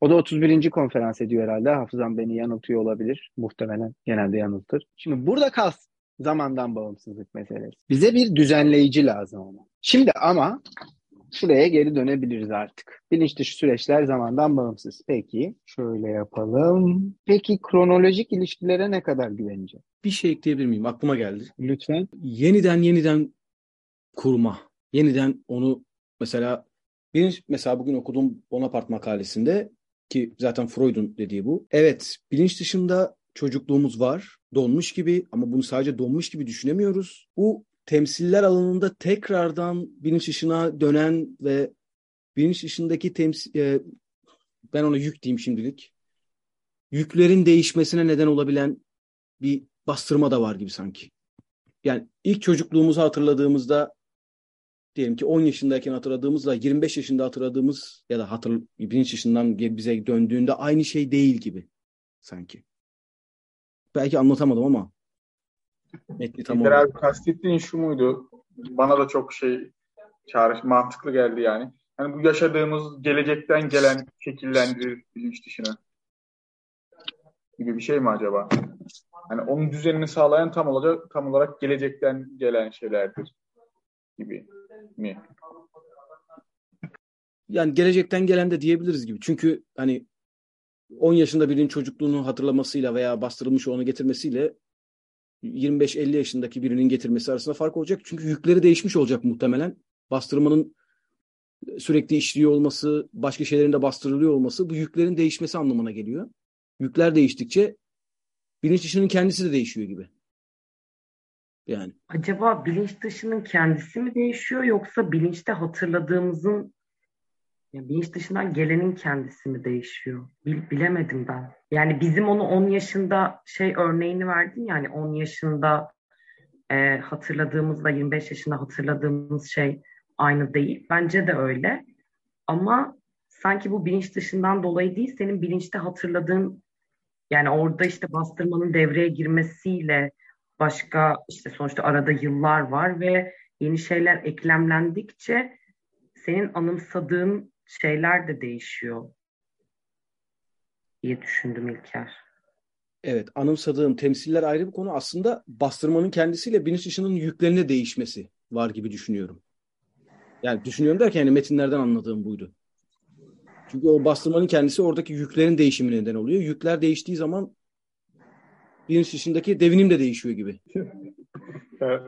O da 31. konferans ediyor herhalde. Hafızam beni yanıltıyor olabilir. Muhtemelen genelde yanıltır. Şimdi burada kas zamandan bağımsızlık meselesi. Bize bir düzenleyici lazım ama. Şimdi ama şuraya geri dönebiliriz artık. Bilinç dışı süreçler zamandan bağımsız. Peki şöyle yapalım. Peki kronolojik ilişkilere ne kadar güveneceğim? Bir şey ekleyebilir miyim? Aklıma geldi. Lütfen. Yeniden yeniden kurma. Yeniden onu mesela bir mesela bugün okuduğum Bonaparte makalesinde ki zaten Freud'un dediği bu. Evet, bilinç dışında çocukluğumuz var. Donmuş gibi ama bunu sadece donmuş gibi düşünemiyoruz. Bu temsiller alanında tekrardan bilinç dışına dönen ve bilinç dışındaki temsil e, ben ona yük diyeyim şimdilik. Yüklerin değişmesine neden olabilen bir bastırma da var gibi sanki. Yani ilk çocukluğumuzu hatırladığımızda diyelim ki 10 yaşındayken hatırladığımızla 25 yaşında hatırladığımız ya da hatır, bilinç yaşından bize döndüğünde aynı şey değil gibi sanki. Belki anlatamadım ama metni tam olarak. Abi kastettiğin şu muydu? Bana da çok şey çağrış mantıklı geldi yani. Hani bu yaşadığımız gelecekten gelen şekillendirir bilinç dışına gibi bir şey mi acaba? Hani onun düzenini sağlayan tam olacak tam olarak gelecekten gelen şeylerdir gibi mi? Yani gelecekten gelen de diyebiliriz gibi. Çünkü hani 10 yaşında birinin çocukluğunu hatırlamasıyla veya bastırılmış onu getirmesiyle 25-50 yaşındaki birinin getirmesi arasında fark olacak. Çünkü yükleri değişmiş olacak muhtemelen. Bastırmanın sürekli işliyor olması, başka şeylerin de bastırılıyor olması bu yüklerin değişmesi anlamına geliyor. Yükler değiştikçe bilinç dışının kendisi de değişiyor gibi. Yani. Acaba bilinç dışının kendisi mi değişiyor yoksa bilinçte hatırladığımızın ya bilinç dışından gelenin kendisi mi değişiyor? Bil, bilemedim ben. Yani bizim onu 10 yaşında şey örneğini verdin yani 10 yaşında e, hatırladığımızla 25 yaşında hatırladığımız şey aynı değil. Bence de öyle. Ama sanki bu bilinç dışından dolayı değil, senin bilinçte hatırladığın yani orada işte bastırmanın devreye girmesiyle başka işte sonuçta arada yıllar var ve yeni şeyler eklemlendikçe senin anımsadığın şeyler de değişiyor diye düşündüm İlker. Evet, anımsadığım temsiller ayrı bir konu. Aslında bastırmanın kendisiyle bilinç dışının yüklerine değişmesi var gibi düşünüyorum. Yani düşünüyorum derken yani metinlerden anladığım buydu. Çünkü o bastırmanın kendisi oradaki yüklerin değişimi neden oluyor. Yükler değiştiği zaman bilinç dışındaki devinim de değişiyor gibi.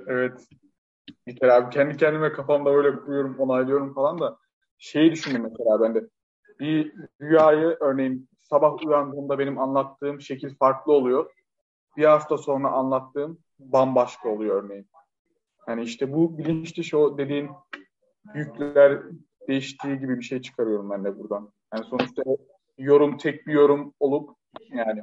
evet. Bir abi kendi kendime kafamda öyle kuruyorum, onaylıyorum falan da şeyi düşündüm mesela ben de. Bir rüyayı örneğin sabah uyandığımda benim anlattığım şekil farklı oluyor. Bir hafta sonra anlattığım bambaşka oluyor örneğin. Hani işte bu bilinç dışı o dediğin yükler değiştiği gibi bir şey çıkarıyorum ben de buradan. Yani sonuçta yorum tek bir yorum olup yani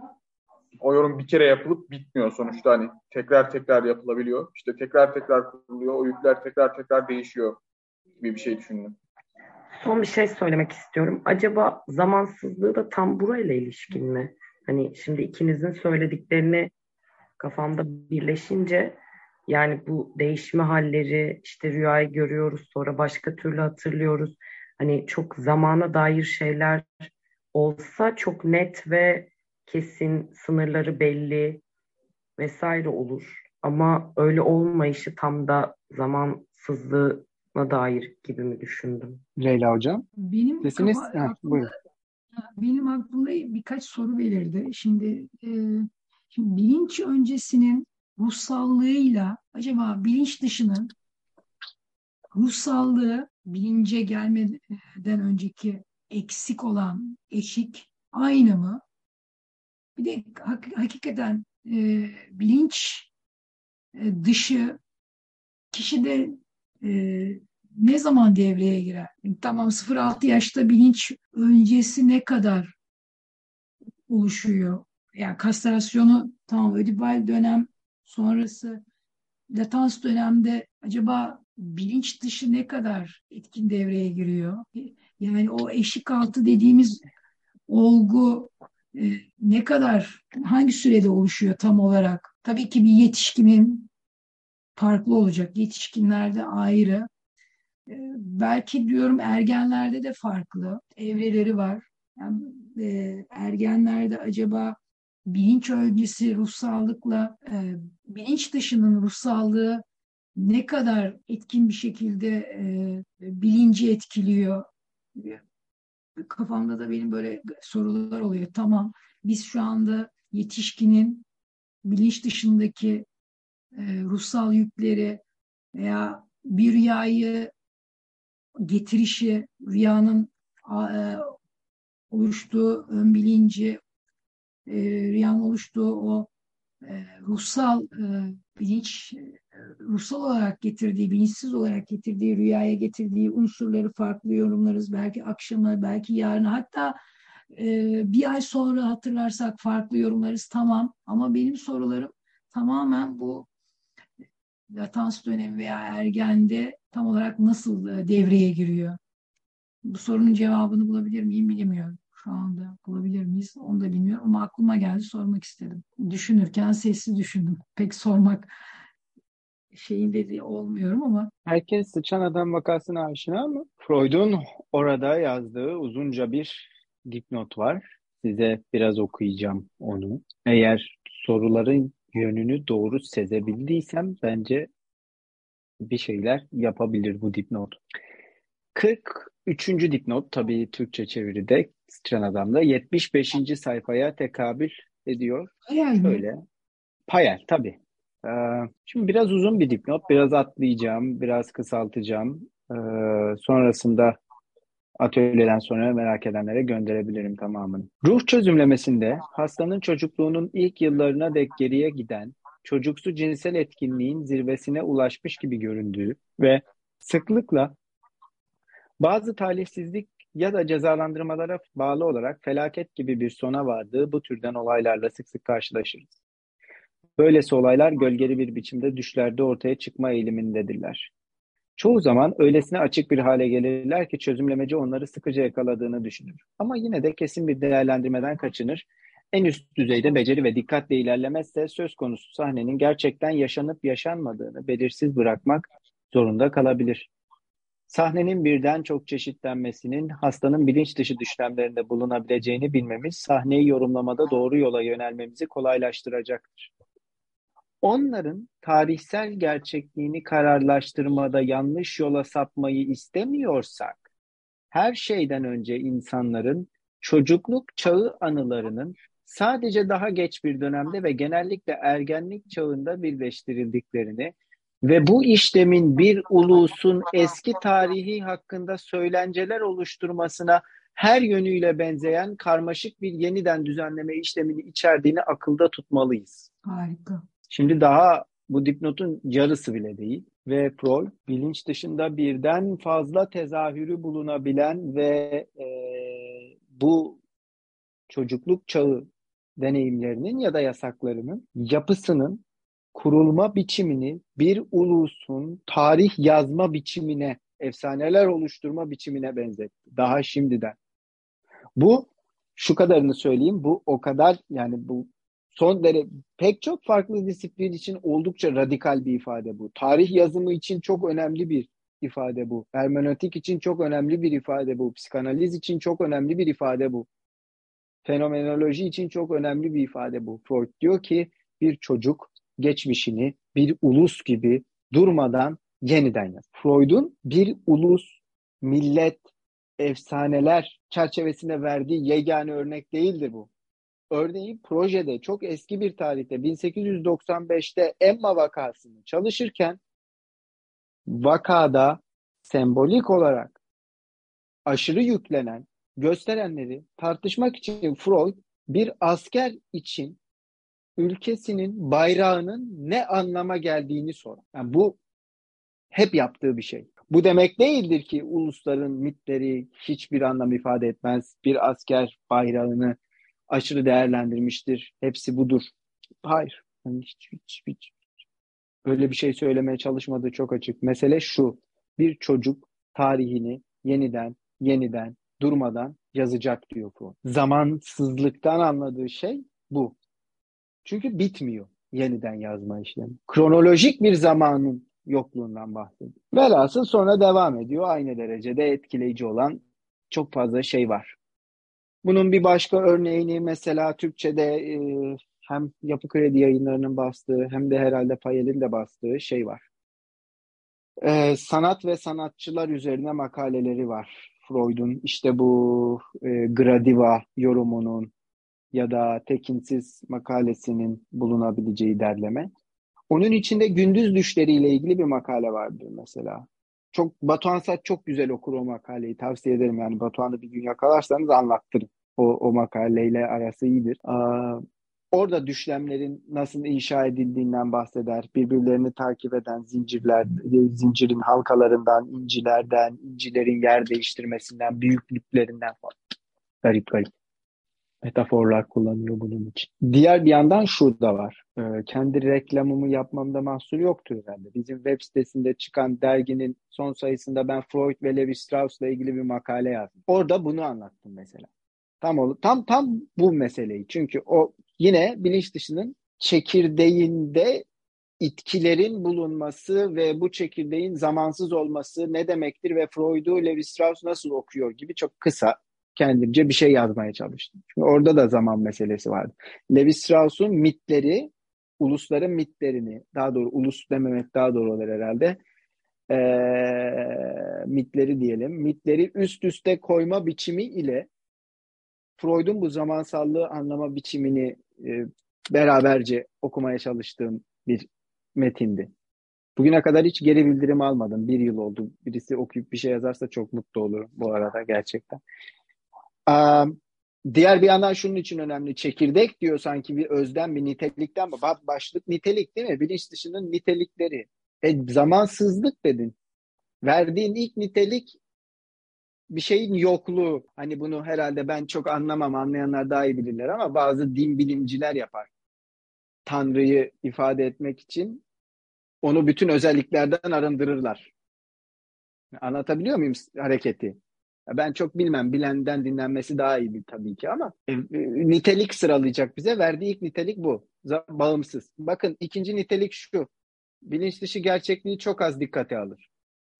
o yorum bir kere yapılıp bitmiyor sonuçta hani tekrar tekrar yapılabiliyor. İşte tekrar tekrar kuruluyor. O yükler tekrar tekrar değişiyor gibi bir şey düşündüm. Son bir şey söylemek istiyorum. Acaba zamansızlığı da tam burayla ilişkin mi? Hani şimdi ikinizin söylediklerini kafamda birleşince yani bu değişme halleri işte rüyayı görüyoruz sonra başka türlü hatırlıyoruz. Hani çok zamana dair şeyler olsa çok net ve kesin sınırları belli vesaire olur. Ama öyle olmayışı tam da zamansızlığına dair gibi mi düşündüm? Leyla Hocam. Benim Sesiniz, kafa- ha, aklımda, buyurun. benim aklımda birkaç soru belirdi. Şimdi, e, şimdi bilinç öncesinin ruhsallığıyla acaba bilinç dışının ruhsallığı bilince gelmeden önceki eksik olan eşik aynı mı? Bir de hak- hakikaten e, bilinç e, dışı kişide e, ne zaman devreye girer? Tamam 0-6 yaşta bilinç öncesi ne kadar oluşuyor? Yani kastrasyonu tamam ödipal dönem sonrası latans dönemde acaba bilinç dışı ne kadar etkin devreye giriyor? Yani o eşik altı dediğimiz olgu ne kadar hangi sürede oluşuyor tam olarak? Tabii ki bir yetişkinin farklı olacak. Yetişkinlerde ayrı. E, belki diyorum ergenlerde de farklı evreleri var. Yani, e, ergenlerde acaba bilinç öncesi ruhsallıkla e, bilinç dışının ruhsallığı ne kadar etkin bir şekilde e, bilinci etkiliyor? Kafamda da benim böyle sorular oluyor. Tamam, biz şu anda yetişkinin bilinç dışındaki e, ruhsal yükleri veya bir rüyayı getirişi, rüyanın e, oluştuğu ön bilinci, e, rüyanın oluştuğu o ruhsal e, bilinç, e, ruhsal olarak getirdiği, bilinçsiz olarak getirdiği, rüyaya getirdiği unsurları farklı yorumlarız. Belki akşama, belki yarın, hatta e, bir ay sonra hatırlarsak farklı yorumlarız. Tamam ama benim sorularım tamamen bu latans dönemi veya ergende tam olarak nasıl e, devreye giriyor? Bu sorunun cevabını bulabilir miyim bilmiyorum. Şu anda bulabilir miyiz onu da bilmiyorum ama aklıma geldi sormak istedim. Düşünürken sessiz düşündüm. Pek sormak şeyin dediği olmuyorum ama Herkes sıçan adam vakasına aşina mı? Freud'un orada yazdığı uzunca bir dipnot var. Size biraz okuyacağım onu. Eğer soruların yönünü doğru sezebildiysem bence bir şeyler yapabilir bu dipnot. 43. dipnot tabii Türkçe çeviride Sıçan Adam'da 75. sayfaya tekabül ediyor. hayal? Şöyle. Payel tabii. Ee, şimdi biraz uzun bir dipnot. Biraz atlayacağım, biraz kısaltacağım. Ee, sonrasında atölyeden sonra merak edenlere gönderebilirim tamamını. Ruh çözümlemesinde hastanın çocukluğunun ilk yıllarına dek geriye giden çocuksu cinsel etkinliğin zirvesine ulaşmış gibi göründüğü ve sıklıkla bazı talihsizlik ya da cezalandırmalara bağlı olarak felaket gibi bir sona vardığı bu türden olaylarla sık sık karşılaşırız. Böylesi olaylar gölgeli bir biçimde düşlerde ortaya çıkma eğilimindedirler. Çoğu zaman öylesine açık bir hale gelirler ki çözümlemeci onları sıkıca yakaladığını düşünür. Ama yine de kesin bir değerlendirmeden kaçınır. En üst düzeyde beceri ve dikkatle ilerlemezse söz konusu sahnenin gerçekten yaşanıp yaşanmadığını belirsiz bırakmak zorunda kalabilir. Sahnenin birden çok çeşitlenmesinin hastanın bilinç dışı düşlemlerinde bulunabileceğini bilmemiz sahneyi yorumlamada doğru yola yönelmemizi kolaylaştıracaktır. Onların tarihsel gerçekliğini kararlaştırmada yanlış yola sapmayı istemiyorsak, her şeyden önce insanların çocukluk çağı anılarının sadece daha geç bir dönemde ve genellikle ergenlik çağında birleştirildiklerini ve bu işlemin bir ulusun eski tarihi hakkında söylenceler oluşturmasına her yönüyle benzeyen karmaşık bir yeniden düzenleme işlemini içerdiğini akılda tutmalıyız. Harika. Şimdi daha bu dipnotun yarısı bile değil ve Freud bilinç dışında birden fazla tezahürü bulunabilen ve e, bu çocukluk çağı deneyimlerinin ya da yasaklarının yapısının kurulma biçimini bir ulusun tarih yazma biçimine, efsaneler oluşturma biçimine benzetti. Daha şimdiden. Bu şu kadarını söyleyeyim. Bu o kadar yani bu son derece pek çok farklı disiplin için oldukça radikal bir ifade bu. Tarih yazımı için çok önemli bir ifade bu. Hermenötik için çok önemli bir ifade bu. Psikanaliz için çok önemli bir ifade bu. Fenomenoloji için çok önemli bir ifade bu. Freud diyor ki bir çocuk geçmişini bir ulus gibi durmadan yeniden yaz. Freud'un bir ulus, millet, efsaneler çerçevesinde verdiği yegane örnek değildir bu. Örneğin projede çok eski bir tarihte 1895'te Emma vakasını çalışırken vakada sembolik olarak aşırı yüklenen gösterenleri tartışmak için Freud bir asker için ülkesinin bayrağının ne anlama geldiğini sorar. Yani bu hep yaptığı bir şey. Bu demek değildir ki ulusların mitleri hiçbir anlam ifade etmez. Bir asker bayrağını aşırı değerlendirmiştir. Hepsi budur. Hayır. Yani hiç, hiç, hiç. Öyle bir şey söylemeye çalışmadığı çok açık. Mesele şu. Bir çocuk tarihini yeniden, yeniden, durmadan yazacak diyor bu. Zamansızlıktan anladığı şey bu. Çünkü bitmiyor yeniden yazma işlemi. Kronolojik bir zamanın yokluğundan bahsediyor. Velhasıl sonra devam ediyor. Aynı derecede etkileyici olan çok fazla şey var. Bunun bir başka örneğini mesela Türkçe'de e, hem Yapı Kredi yayınlarının bastığı hem de herhalde Payel'in de bastığı şey var. E, sanat ve sanatçılar üzerine makaleleri var. Freud'un işte bu e, Gradiva yorumunun ya da tekinsiz makalesinin bulunabileceği derleme. Onun içinde gündüz düşleriyle ilgili bir makale vardır mesela. Çok Batuhan Saç çok güzel okur o makaleyi. Tavsiye ederim yani Batuhan'ı bir gün yakalarsanız anlattırın. O, o makaleyle arası iyidir. Aa, orada düşlemlerin nasıl inşa edildiğinden bahseder. Birbirlerini takip eden zincirler, zincirin halkalarından, incilerden, incilerin yer değiştirmesinden, büyüklüklerinden falan. Garip garip metaforlar kullanıyor bunun için. Diğer bir yandan şurada var. Ee, kendi reklamımı yapmamda mahsur yoktur herhalde. Bizim web sitesinde çıkan derginin son sayısında ben Freud ve Levi Strauss'la ilgili bir makale yazdım. Orada bunu anlattım mesela. Tam tam tam bu meseleyi. Çünkü o yine bilinç dışının çekirdeğinde itkilerin bulunması ve bu çekirdeğin zamansız olması ne demektir ve Freud'u Levi Strauss nasıl okuyor gibi çok kısa kendimce bir şey yazmaya çalıştım. Çünkü orada da zaman meselesi vardı. Levi Strauss'un mitleri, ulusların mitlerini, daha doğru ulus dememek daha doğru olur herhalde, ee, mitleri diyelim, mitleri üst üste koyma biçimi ile Freud'un bu zamansallığı anlama biçimini e, beraberce okumaya çalıştığım bir metindi. Bugüne kadar hiç geri bildirim almadım. Bir yıl oldu. Birisi okuyup bir şey yazarsa çok mutlu olurum bu arada gerçekten. Diğer bir yandan şunun için önemli. Çekirdek diyor sanki bir özden, bir nitelikten. Başlık nitelik değil mi? Bilinç dışının nitelikleri. E, zamansızlık dedin. Verdiğin ilk nitelik bir şeyin yokluğu. Hani bunu herhalde ben çok anlamam, anlayanlar daha iyi bilirler ama bazı din bilimciler yapar. Tanrı'yı ifade etmek için onu bütün özelliklerden arındırırlar. Anlatabiliyor muyum hareketi? Ben çok bilmem. Bilenden dinlenmesi daha iyi tabii ki ama e, nitelik sıralayacak bize. Verdiği ilk nitelik bu. Bağımsız. Bakın ikinci nitelik şu. Bilinç dışı gerçekliği çok az dikkate alır.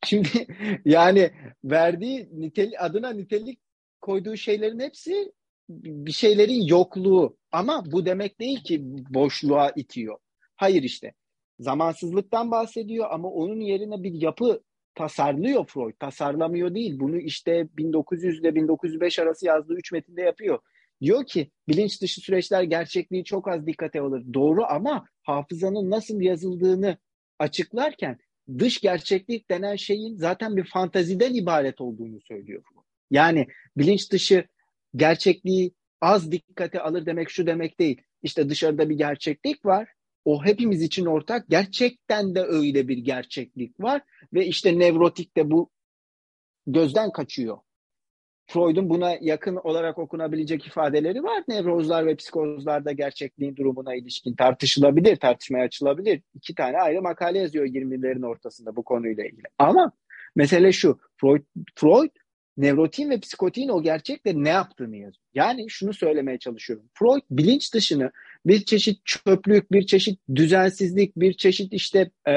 Şimdi yani verdiği nitelik, adına nitelik koyduğu şeylerin hepsi bir şeylerin yokluğu. Ama bu demek değil ki boşluğa itiyor. Hayır işte. Zamansızlıktan bahsediyor ama onun yerine bir yapı tasarlıyor Freud. Tasarlamıyor değil. Bunu işte 1900 ile 1905 arası yazdığı üç metinde yapıyor. Diyor ki bilinç dışı süreçler gerçekliği çok az dikkate alır. Doğru ama hafızanın nasıl yazıldığını açıklarken dış gerçeklik denen şeyin zaten bir fantaziden ibaret olduğunu söylüyor. Yani bilinç dışı gerçekliği az dikkate alır demek şu demek değil. İşte dışarıda bir gerçeklik var o hepimiz için ortak. Gerçekten de öyle bir gerçeklik var ve işte nevrotik de bu gözden kaçıyor. Freud'un buna yakın olarak okunabilecek ifadeleri var. Nevrozlar ve psikozlarda gerçekliğin durumuna ilişkin tartışılabilir, tartışmaya açılabilir. İki tane ayrı makale yazıyor 20'lerin ortasında bu konuyla ilgili. Ama mesele şu, Freud, Freud nevrotin ve psikotin o gerçekle ne yaptığını yazıyor. Yani şunu söylemeye çalışıyorum. Freud bilinç dışını bir çeşit çöplük, bir çeşit düzensizlik, bir çeşit işte e,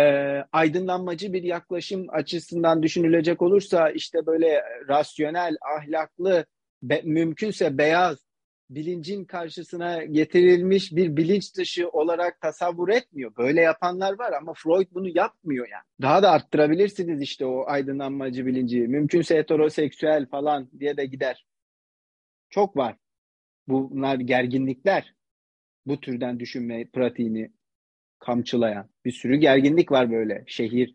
aydınlanmacı bir yaklaşım açısından düşünülecek olursa işte böyle rasyonel, ahlaklı, be, mümkünse beyaz bilincin karşısına getirilmiş bir bilinç dışı olarak tasavvur etmiyor. Böyle yapanlar var ama Freud bunu yapmıyor yani. Daha da arttırabilirsiniz işte o aydınlanmacı bilinci. Mümkünse heteroseksüel falan diye de gider. Çok var. Bunlar gerginlikler. Bu türden düşünme pratiğini kamçılayan. Bir sürü gerginlik var böyle. Şehir,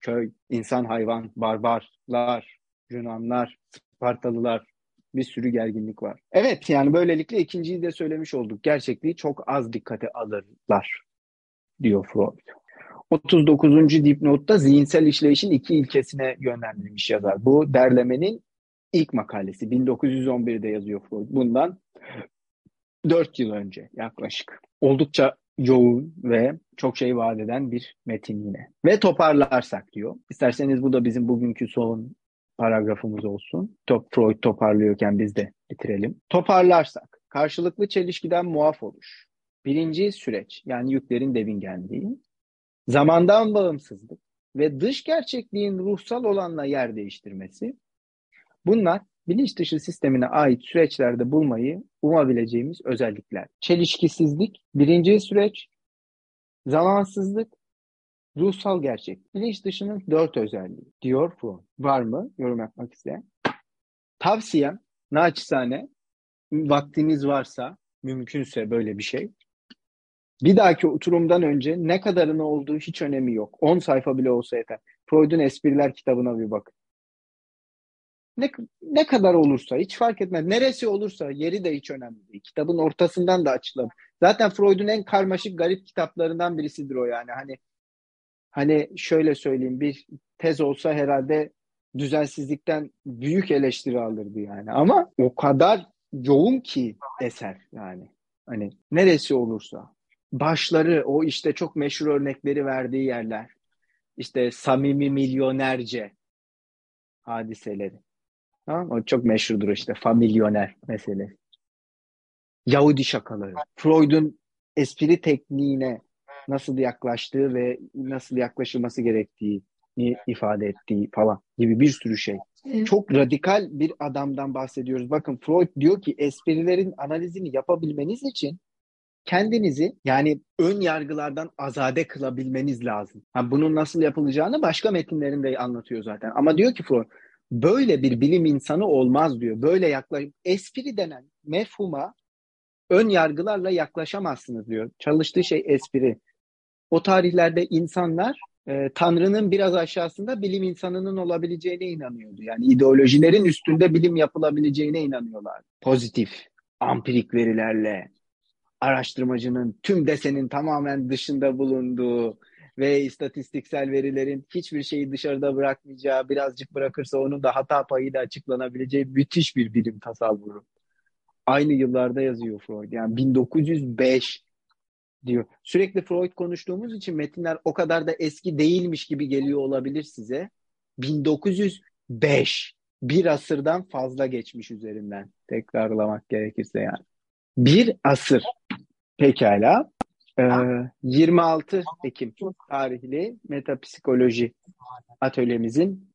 köy, insan, hayvan, barbarlar, Yunanlar, Spartalılar, bir sürü gerginlik var. Evet yani böylelikle ikinciyi de söylemiş olduk. Gerçekliği çok az dikkate alırlar diyor Freud. 39. dipnotta zihinsel işleyişin iki ilkesine yönlendirilmiş yazar. Bu derlemenin ilk makalesi. 1911'de yazıyor Freud. Bundan 4 yıl önce yaklaşık. Oldukça yoğun ve çok şey vaat eden bir metin yine. Ve toparlarsak diyor. İsterseniz bu da bizim bugünkü son paragrafımız olsun. Top, Freud toparlıyorken biz de bitirelim. Toparlarsak, karşılıklı çelişkiden muaf oluş. Birinci süreç, yani yüklerin devingenliği. Zamandan bağımsızlık ve dış gerçekliğin ruhsal olanla yer değiştirmesi. Bunlar bilinç dışı sistemine ait süreçlerde bulmayı umabileceğimiz özellikler. Çelişkisizlik, birinci süreç, zamansızlık Ruhsal gerçek. Bilinç dışının dört özelliği diyor Freud. Var mı yorum yapmak isteyen? Tavsiyem naçizane vaktiniz varsa mümkünse böyle bir şey. Bir dahaki oturumdan önce ne kadarını olduğu hiç önemi yok. 10 sayfa bile olsa yeter. Freud'un espriler kitabına bir bakın. Ne, ne kadar olursa hiç fark etmez. Neresi olursa yeri de hiç önemli değil. Kitabın ortasından da açılabilir. Zaten Freud'un en karmaşık garip kitaplarından birisidir o yani. Hani hani şöyle söyleyeyim bir tez olsa herhalde düzensizlikten büyük eleştiri alırdı yani. Ama o kadar yoğun ki eser yani. Hani neresi olursa. Başları o işte çok meşhur örnekleri verdiği yerler. İşte samimi milyonerce hadiseleri. Tamam O çok meşhurdur işte familyoner mesele. Yahudi şakaları. Freud'un espri tekniğine nasıl yaklaştığı ve nasıl yaklaşılması gerektiği ifade ettiği falan gibi bir sürü şey. Evet. Çok radikal bir adamdan bahsediyoruz. Bakın Freud diyor ki esprilerin analizini yapabilmeniz için kendinizi yani ön yargılardan azade kılabilmeniz lazım. Ha, bunun nasıl yapılacağını başka metinlerinde anlatıyor zaten. Ama diyor ki Freud böyle bir bilim insanı olmaz diyor. Böyle yaklaş espri denen mefhuma ön yargılarla yaklaşamazsınız diyor. Çalıştığı şey espri. O tarihlerde insanlar e, Tanrı'nın biraz aşağısında bilim insanının olabileceğine inanıyordu. Yani ideolojilerin üstünde bilim yapılabileceğine inanıyorlar. Pozitif, ampirik verilerle, araştırmacının tüm desenin tamamen dışında bulunduğu ve istatistiksel verilerin hiçbir şeyi dışarıda bırakmayacağı, birazcık bırakırsa onun da hata payı da açıklanabileceği müthiş bir bilim tasavvuru. Aynı yıllarda yazıyor Freud. Yani 1905 diyor. Sürekli Freud konuştuğumuz için metinler o kadar da eski değilmiş gibi geliyor olabilir size. 1905 bir asırdan fazla geçmiş üzerinden tekrarlamak gerekirse yani. Bir asır. Pekala. Ee, 26 Ekim tarihli metapsikoloji atölyemizin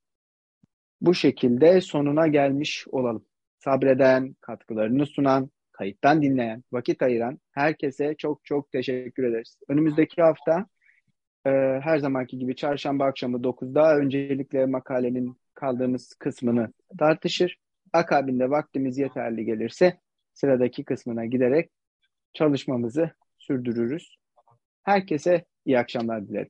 bu şekilde sonuna gelmiş olalım. Sabreden, katkılarını sunan, kayıttan dinleyen, vakit ayıran herkese çok çok teşekkür ederiz. Önümüzdeki hafta e, her zamanki gibi çarşamba akşamı 9'da öncelikle makalenin kaldığımız kısmını tartışır. Akabinde vaktimiz yeterli gelirse sıradaki kısmına giderek çalışmamızı sürdürürüz. Herkese iyi akşamlar dilerim.